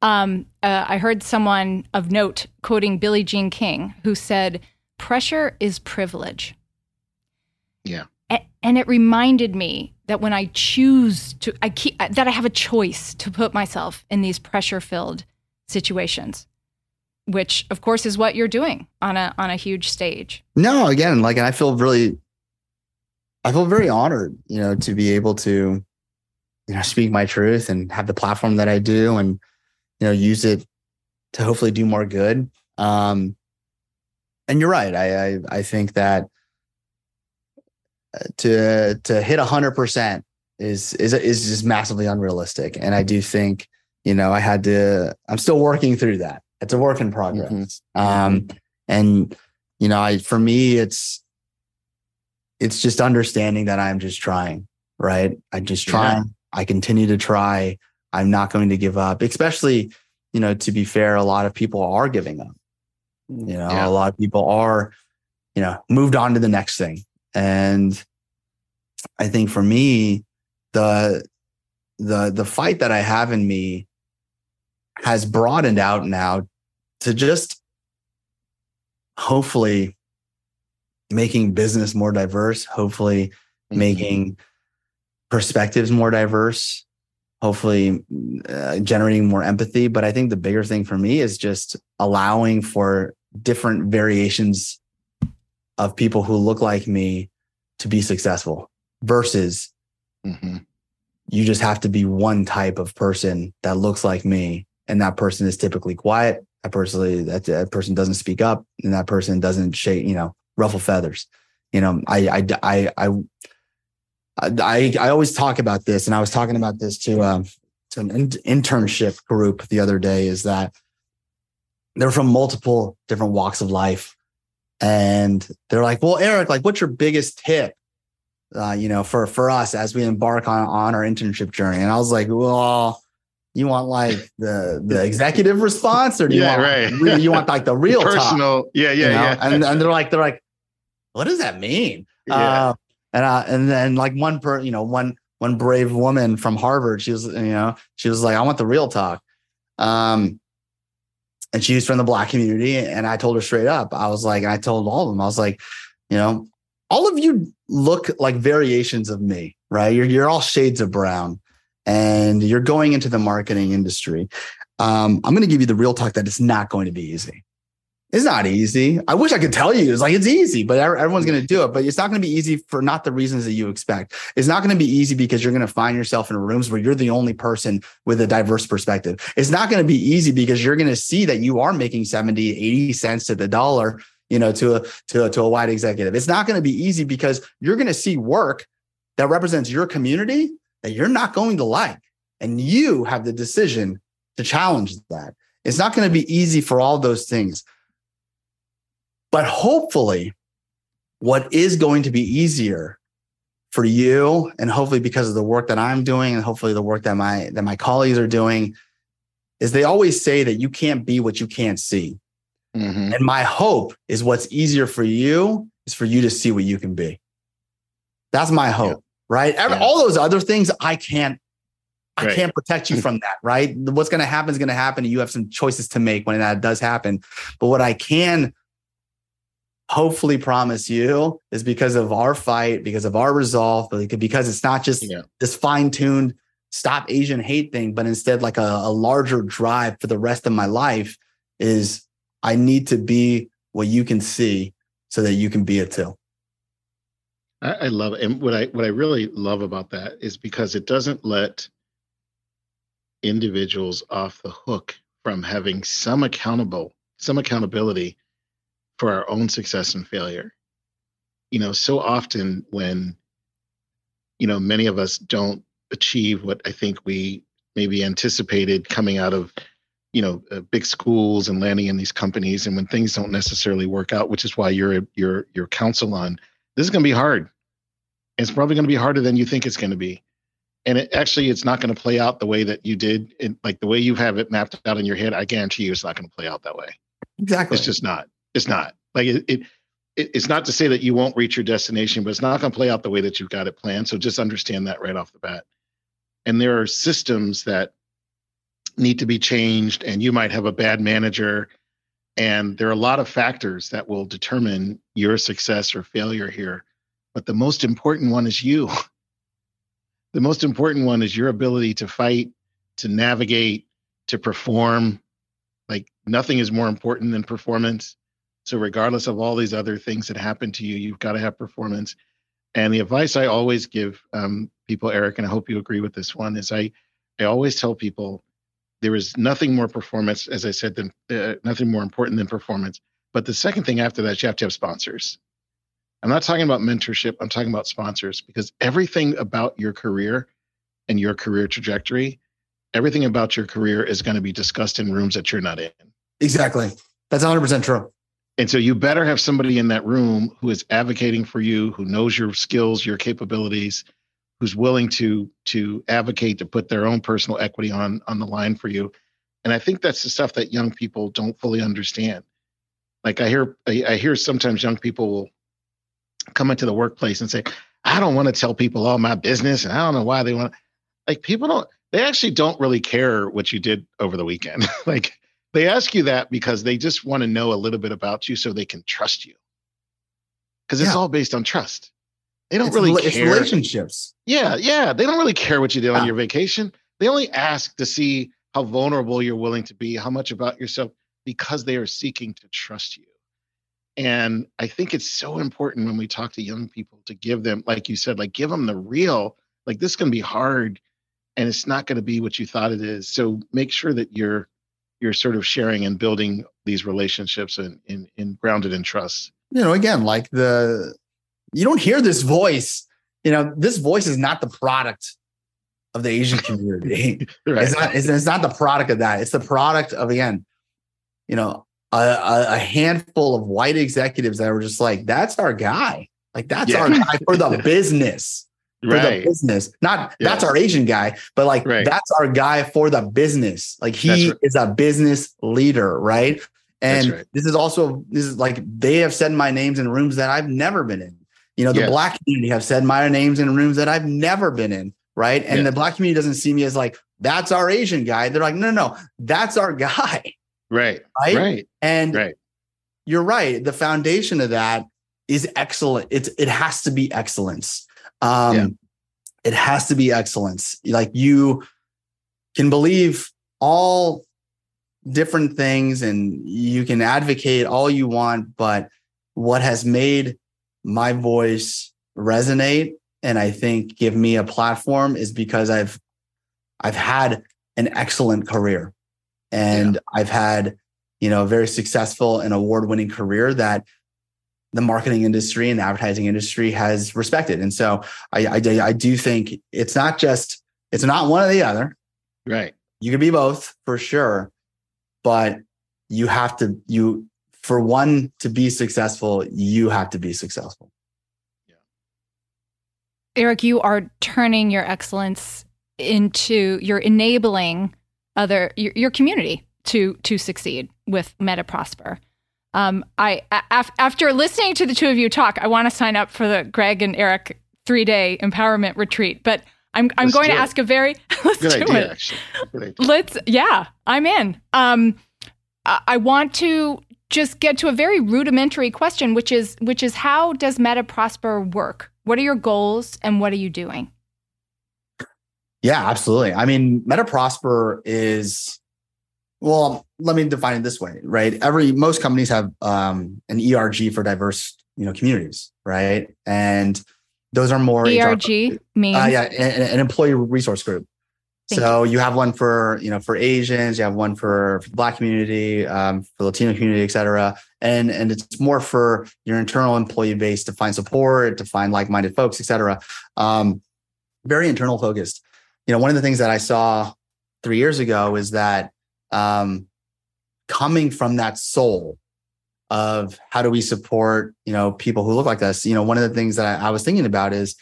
S1: Um, uh, I heard someone of note quoting Billie Jean King, who said, "Pressure is privilege."
S3: Yeah.
S1: A- and it reminded me that when I choose to, I keep that I have a choice to put myself in these pressure-filled situations which of course is what you're doing on a on a huge stage.
S2: No, again, like I feel really I feel very honored, you know, to be able to you know speak my truth and have the platform that I do and you know use it to hopefully do more good. Um and you're right. I I, I think that to to hit hundred percent is is is just massively unrealistic. And I do think, you know, I had to. I'm still working through that. It's a work in progress. Mm-hmm. Um, and you know, I for me, it's it's just understanding that I'm just trying. Right, I just trying. Yeah. I continue to try. I'm not going to give up. Especially, you know, to be fair, a lot of people are giving up. You know, yeah. a lot of people are, you know, moved on to the next thing. And I think for me, the the the fight that I have in me has broadened out now to just hopefully making business more diverse, hopefully mm-hmm. making perspectives more diverse, hopefully uh, generating more empathy. But I think the bigger thing for me is just allowing for different variations of people who look like me to be successful versus mm-hmm. you just have to be one type of person that looks like me. And that person is typically quiet. That person, that, that person doesn't speak up and that person doesn't shake, you know, ruffle feathers. You know, I, I, I, I, I, I always talk about this, and I was talking about this to um, to an in- internship group the other day. Is that they're from multiple different walks of life, and they're like, "Well, Eric, like, what's your biggest tip uh, you know, for for us as we embark on on our internship journey. And I was like, well, you want like the the executive response, or do you
S3: yeah,
S2: want
S3: right.
S2: you want like the real
S3: personal?
S2: Talk,
S3: yeah, yeah, you know? yeah.
S2: And and they're like they're like, what does that mean? Yeah. Uh, and uh, and then like one per you know one one brave woman from Harvard, she was you know she was like, I want the real talk. Um, and she's from the black community, and I told her straight up, I was like, and I told all of them, I was like, you know, all of you look like variations of me, right? You're, you're all shades of brown and you're going into the marketing industry. Um, I'm going to give you the real talk that it's not going to be easy. It's not easy. I wish I could tell you it's like it's easy, but everyone's going to do it. But it's not going to be easy for not the reasons that you expect. It's not going to be easy because you're going to find yourself in rooms where you're the only person with a diverse perspective. It's not going to be easy because you're going to see that you are making 70, 80 cents to the dollar you know, to a to a, to a white executive. It's not going to be easy because you're going to see work that represents your community that you're not going to like, and you have the decision to challenge that. It's not going to be easy for all those things, but hopefully, what is going to be easier for you, and hopefully because of the work that I'm doing, and hopefully the work that my that my colleagues are doing, is they always say that you can't be what you can't see. Mm-hmm. And my hope is what's easier for you is for you to see what you can be. That's my hope, yeah. right? Yeah. All those other things, I can't, I right. can't protect you from that, right? What's going to happen is going to happen, and you have some choices to make when that does happen. But what I can hopefully promise you is because of our fight, because of our resolve, because it's not just yeah. this fine tuned stop Asian hate thing, but instead like a, a larger drive for the rest of my life is I need to be what you can see so that you can be it too.
S3: I, I love it. And what I what I really love about that is because it doesn't let individuals off the hook from having some accountable, some accountability for our own success and failure. You know, so often when, you know, many of us don't achieve what I think we maybe anticipated coming out of you know uh, big schools and landing in these companies and when things don't necessarily work out which is why you're your your counsel on this is going to be hard. It's probably going to be harder than you think it's going to be. And it actually it's not going to play out the way that you did it, like the way you have it mapped out in your head i guarantee you it's not going to play out that way.
S2: Exactly.
S3: it's just not it's not. Like it, it it's not to say that you won't reach your destination but it's not going to play out the way that you've got it planned. So just understand that right off the bat. And there are systems that need to be changed and you might have a bad manager. And there are a lot of factors that will determine your success or failure here. But the most important one is you. The most important one is your ability to fight to navigate to perform. Like nothing is more important than performance so regardless of all these other things that happen to you you've got to have performance and the advice i always give um, people eric and i hope you agree with this one is i i always tell people there is nothing more performance, as I said, than uh, nothing more important than performance. But the second thing after that, you have to have sponsors. I'm not talking about mentorship. I'm talking about sponsors because everything about your career and your career trajectory, everything about your career is going to be discussed in rooms that you're not in.
S2: Exactly. That's 100% true.
S3: And so you better have somebody in that room who is advocating for you, who knows your skills, your capabilities, who's willing to to advocate to put their own personal equity on on the line for you. And I think that's the stuff that young people don't fully understand. Like I hear I hear sometimes young people will come into the workplace and say, I don't want to tell people all my business and I don't know why they want like people don't they actually don't really care what you did over the weekend. like they ask you that because they just want to know a little bit about you so they can trust you. Because it's yeah. all based on trust. They don't
S2: it's
S3: really
S2: care. relationships.
S3: Yeah, yeah. They don't really care what you did yeah. on your vacation. They only ask to see how vulnerable you're willing to be, how much about yourself, because they are seeking to trust you. And I think it's so important when we talk to young people to give them, like you said, like give them the real, like this can be hard and it's not going to be what you thought it is. So make sure that you're you're sort of sharing and building these relationships and in, in, in grounded in trust.
S2: You know, again, like the you don't hear this voice. You know, this voice is not the product of the Asian community. right. It's not. It's, it's, not the product of that. It's the product of again, you know, a, a, handful of white executives that were just like, "That's our guy. Like that's yeah. our guy for the business." For right. the business, not yeah. that's our Asian guy, but like right. that's our guy for the business. Like he right. is a business leader, right? And this is also this is like they have said my names in rooms that I've never been in. You know, the yes. black community have said my names in rooms that I've never been in, right? And yes. the black community doesn't see me as like, that's our Asian guy. They're like, no, no, no, that's our guy.
S3: Right.
S2: Right.
S3: Right.
S2: And
S3: right.
S2: you're right. The foundation of that is excellent. It's it has to be excellence. Um yeah. it has to be excellence. Like you can believe all different things and you can advocate all you want, but what has made my voice resonate and I think give me a platform is because I've I've had an excellent career and yeah. I've had you know a very successful and award-winning career that the marketing industry and the advertising industry has respected. And so I, I, I do think it's not just it's not one or the other.
S3: Right.
S2: You can be both for sure, but you have to you for one to be successful, you have to be successful.
S1: Yeah. Eric, you are turning your excellence into you're enabling other your, your community to to succeed with MetaProsper. Um, I af- after listening to the two of you talk, I want to sign up for the Greg and Eric three day empowerment retreat, but I'm I'm let's going to it. ask a very let's
S3: Good
S1: do
S3: idea,
S1: it. Let's yeah, I'm in. Um, I, I want to just get to a very rudimentary question, which is which is how does Meta Prosper work? What are your goals and what are you doing?
S2: Yeah, absolutely. I mean, Meta Prosper is well, let me define it this way, right? Every most companies have um, an ERG for diverse, you know, communities, right? And those are more
S1: ERG HR, means
S2: uh, yeah, an, an employee resource group. Thank so you. you. have one for you know for Asians, you have one for, for the Black community, um, for Latino community, et cetera, and and it's more for your internal employee base to find support, to find like-minded folks, et cetera. Um, very internal focused. You know, one of the things that I saw three years ago is that um, coming from that soul of how do we support you know people who look like us. You know, one of the things that I, I was thinking about is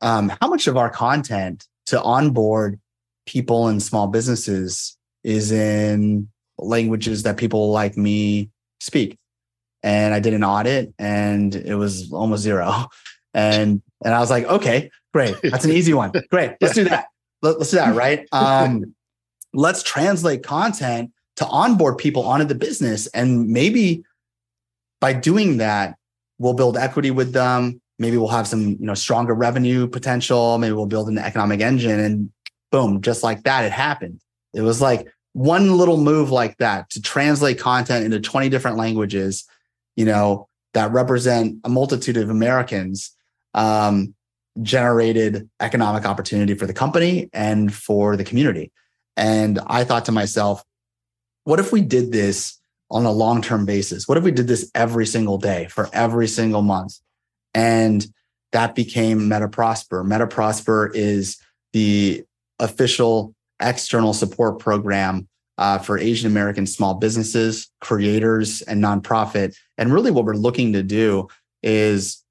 S2: um, how much of our content to onboard people and small businesses is in languages that people like me speak. And I did an audit and it was almost zero. And and I was like, okay, great. That's an easy one. Great. Let's do that. Let, us do that, right? Um, let's translate content to onboard people onto the business. And maybe by doing that, we'll build equity with them. Maybe we'll have some, you know, stronger revenue potential. Maybe we'll build an economic engine and boom, just like that, it happened. It was like one little move like that to translate content into 20 different languages, you know, that represent a multitude of Americans, um, generated economic opportunity for the company and for the community. And I thought to myself, what if we did this on a long term basis? What if we did this every single day for every single month? And that became MetaProsper. MetaProsper is the official external support program uh, for Asian American small businesses, creators, and nonprofit. And really, what we're looking to do is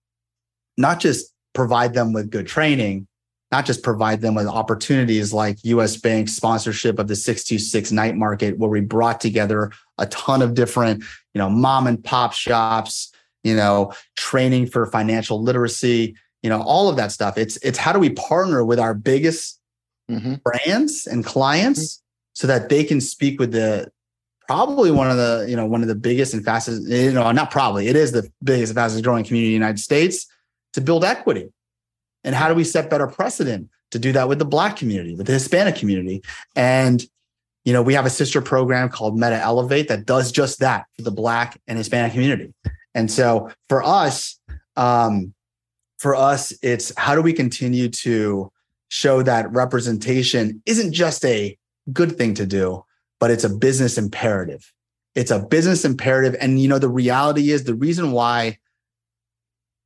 S2: not just provide them with good training, not just provide them with opportunities like US Bank's sponsorship of the 626 night market, where we brought together a ton of different, you know, mom and pop shops, you know, training for financial literacy, you know, all of that stuff. It's it's how do we partner with our biggest mm-hmm. brands and clients mm-hmm. so that they can speak with the probably one of the, you know, one of the biggest and fastest, you know, not probably, it is the biggest and fastest growing community in the United States to build equity. And how do we set better precedent to do that with the Black community, with the Hispanic community? And, you know, we have a sister program called Meta Elevate that does just that for the Black and Hispanic community. And so for us, um, for us, it's how do we continue to show that representation isn't just a good thing to do, but it's a business imperative. It's a business imperative. And, you know, the reality is the reason why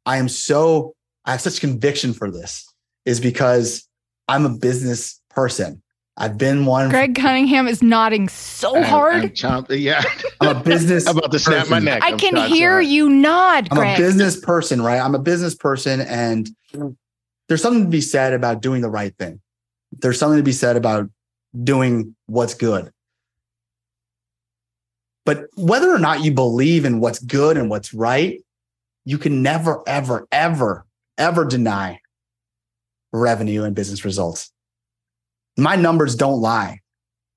S2: I am so I have such conviction for this is because I'm a business person. I've been one.
S1: Greg Cunningham is nodding so hard. I'm
S3: chomp- yeah,
S2: I'm a business.
S3: I'm about to snap person. my neck.
S1: I I'm can hear you nod.
S2: I'm Greg. a business person, right? I'm a business person, and there's something to be said about doing the right thing. There's something to be said about doing what's good. But whether or not you believe in what's good and what's right, you can never, ever, ever ever deny revenue and business results. My numbers don't lie.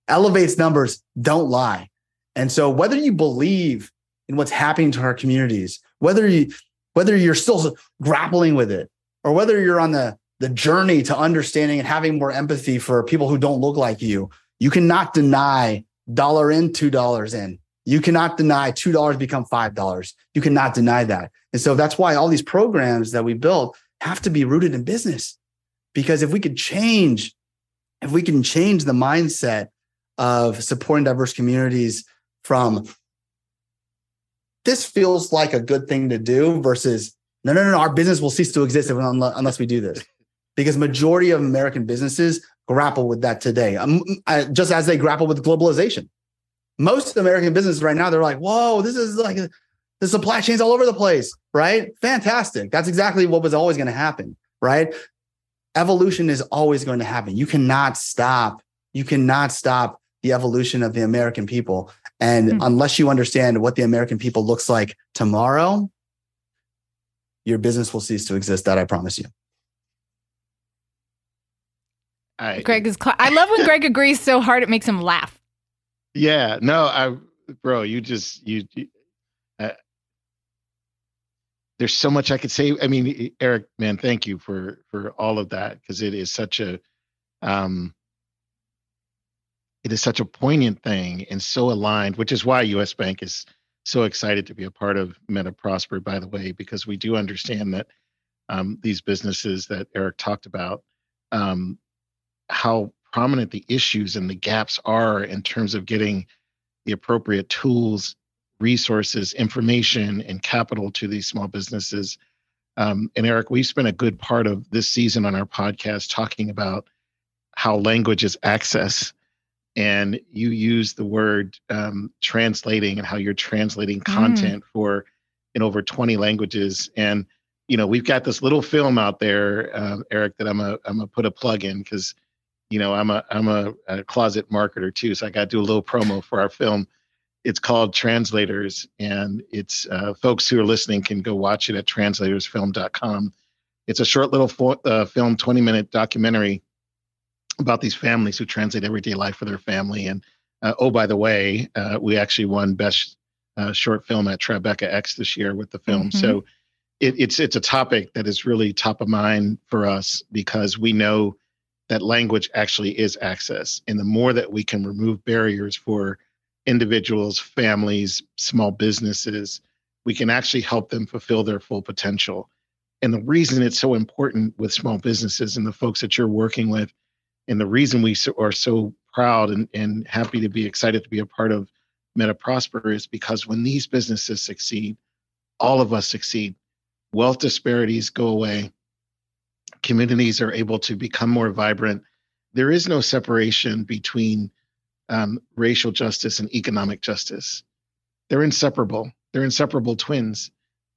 S2: Elevate's numbers don't lie. And so whether you believe in what's happening to our communities, whether you whether you're still grappling with it or whether you're on the the journey to understanding and having more empathy for people who don't look like you, you cannot deny dollar in, $2 in. You cannot deny $2 become $5. You cannot deny that. And so that's why all these programs that we built have to be rooted in business. Because if we could change, if we can change the mindset of supporting diverse communities from this feels like a good thing to do versus no, no, no, our business will cease to exist unless we do this. Because majority of American businesses grapple with that today, um, just as they grapple with globalization. Most American businesses right now, they're like, whoa, this is like the supply chains all over the place, right? Fantastic. That's exactly what was always going to happen, right? Evolution is always going to happen. You cannot stop. You cannot stop the evolution of the American people. And mm-hmm. unless you understand what the American people looks like tomorrow, your business will cease to exist. That I promise you.
S1: I, Greg is. Cl- I love when Greg agrees so hard it makes him laugh.
S3: Yeah. No. I, bro. You just you. you there's so much I could say. I mean, Eric, man, thank you for for all of that because it is such a um it is such a poignant thing and so aligned, which is why US Bank is so excited to be a part of Meta Prosper, by the way, because we do understand that um, these businesses that Eric talked about, um, how prominent the issues and the gaps are in terms of getting the appropriate tools resources, information, and capital to these small businesses. Um, and Eric, we've spent a good part of this season on our podcast talking about how language is access. And you use the word um, translating and how you're translating mm. content mm. for in over 20 languages. And you know, we've got this little film out there, uh, Eric, that I'm a I'm gonna put a plug in because you know I'm a I'm a, a closet marketer too, so I got to do a little promo for our film it's called Translators, and it's uh, folks who are listening can go watch it at translatorsfilm.com. It's a short little fo- uh, film, 20 minute documentary about these families who translate everyday life for their family. And uh, oh, by the way, uh, we actually won best uh, short film at Tribeca X this year with the film. Mm-hmm. So it, it's it's a topic that is really top of mind for us because we know that language actually is access, and the more that we can remove barriers for individuals, families, small businesses, we can actually help them fulfill their full potential. And the reason it's so important with small businesses and the folks that you're working with, and the reason we are so proud and, and happy to be excited to be a part of Meta Prosper is because when these businesses succeed, all of us succeed. wealth disparities go away, communities are able to become more vibrant. There is no separation between um, racial justice and economic justice. They're inseparable. They're inseparable twins.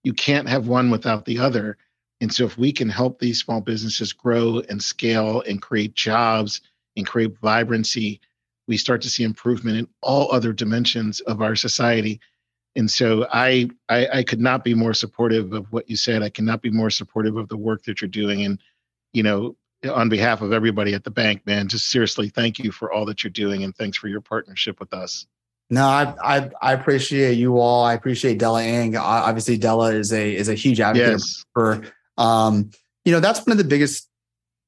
S3: You can't have one without the other. And so, if we can help these small businesses grow and scale and create jobs and create vibrancy, we start to see improvement in all other dimensions of our society. And so, I, I, I could not be more supportive of what you said. I cannot be more supportive of the work that you're doing. And you know, on behalf of everybody at the bank, man, just seriously thank you for all that you're doing and thanks for your partnership with us.
S2: No, I, I, I appreciate you all. I appreciate Della Ang. Obviously, Della is a is a huge advocate yes. for. Um, you know, that's one of the biggest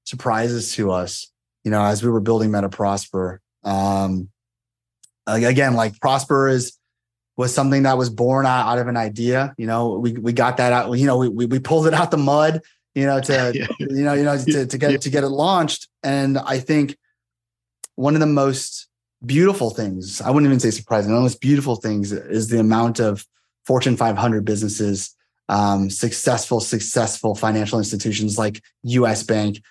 S2: surprises to us. You know, as we were building Meta Prosper. Um, again, like Prosper is was something that was born out, out of an idea. You know, we we got that out. You know, we we, we pulled it out the mud. You know, to yeah. you know, you know, to, to get yeah. to get it launched. And I think one of the most beautiful things, I wouldn't even say surprising, one of the most beautiful things is the amount of Fortune 500 businesses, um, successful, successful financial institutions like US Bank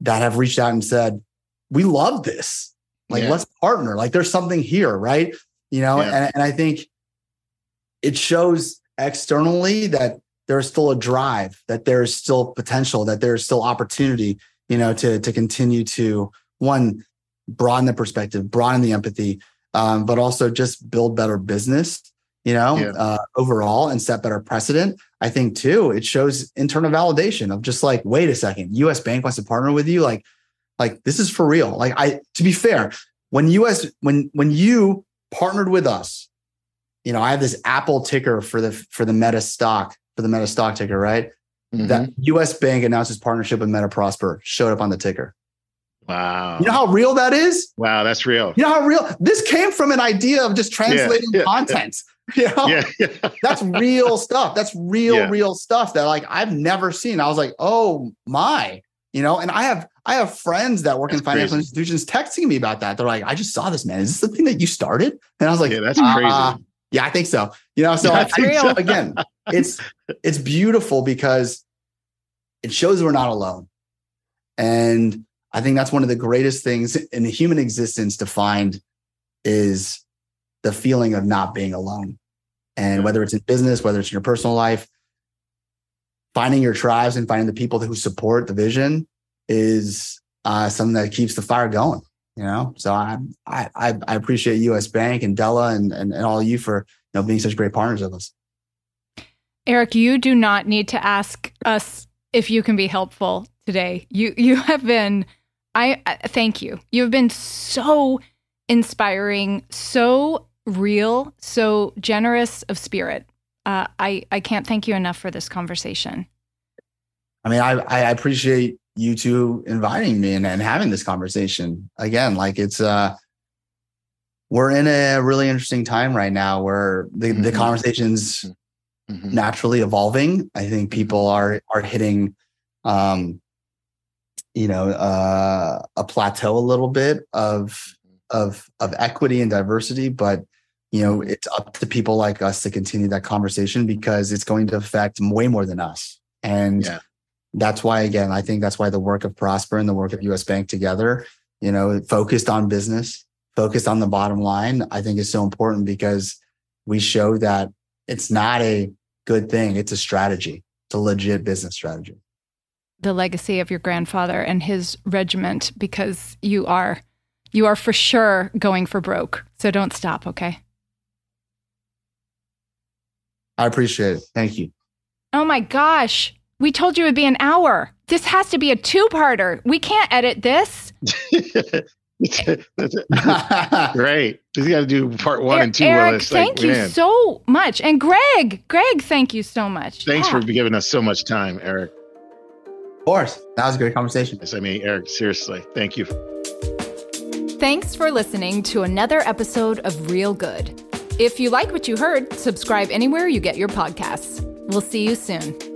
S2: that have reached out and said, we love this. Like, yeah. let's partner. Like, there's something here, right? You know, and, and I think it shows externally that there's still a drive, that there's still potential, that there's still opportunity, you know, to to continue to one broaden the perspective, broaden the empathy, um, but also just build better business, you know, yeah. uh, overall and set better precedent. I think too, it shows internal validation of just like, wait a second, US Bank wants to partner with you. Like, like this is for real. Like I, to be fair, when US, when, when you partnered with us, you know, I have this Apple ticker for the, for the meta stock, for the meta stock ticker, right? Mm-hmm. That US Bank announced its partnership with Meta Prosper showed up on the ticker.
S3: Wow.
S2: You know how real that is?
S3: Wow, that's real.
S2: You know how real this came from an idea of just translating yeah, yeah, content. Yeah. You know? Yeah, yeah. that's real stuff. That's real, real stuff that like I've never seen. I was like, oh my, you know, and I have I have friends that work that's in financial crazy. institutions texting me about that. They're like, I just saw this, man. Is this the thing that you started? And I was like,
S3: Yeah, that's uh,
S2: crazy. Yeah, I think so. You know, so I, real. again, it's it's beautiful because it shows we're not alone. And I think that's one of the greatest things in human existence to find is the feeling of not being alone. And whether it's in business, whether it's in your personal life, finding your tribes and finding the people who support the vision is uh, something that keeps the fire going. You know, so I I I appreciate U.S. Bank and Della and, and and all of you for you know being such great partners of us.
S1: Eric, you do not need to ask us if you can be helpful today. You you have been I, I thank you. You've been so inspiring, so real, so generous of spirit. Uh, I I can't thank you enough for this conversation.
S2: I mean, I I appreciate you two inviting me and, and having this conversation again. Like it's uh, we're in a really interesting time right now where the mm-hmm. the conversations mm-hmm. naturally evolving. I think mm-hmm. people are are hitting um you know uh, a plateau a little bit of of of equity and diversity but you know it's up to people like us to continue that conversation because it's going to affect way more than us and yeah. that's why again i think that's why the work of prosper and the work of us bank together you know focused on business focused on the bottom line i think is so important because we show that it's not a good thing it's a strategy it's a legit business strategy
S1: the legacy of your grandfather and his regiment because you are you are for sure going for broke. So don't stop, okay?
S2: I appreciate it. Thank you.
S1: Oh my gosh. We told you it'd be an hour. This has to be a two-parter. We can't edit this.
S3: Great. We got to do part one and two.
S1: Eric, thank like, you man. so much. And Greg, Greg, thank you so much.
S3: Thanks yeah. for giving us so much time, Eric.
S2: Of course. That was a great conversation.
S3: Yes, I mean, Eric, seriously, thank you.
S1: Thanks for listening to another episode of Real Good. If you like what you heard, subscribe anywhere you get your podcasts. We'll see you soon.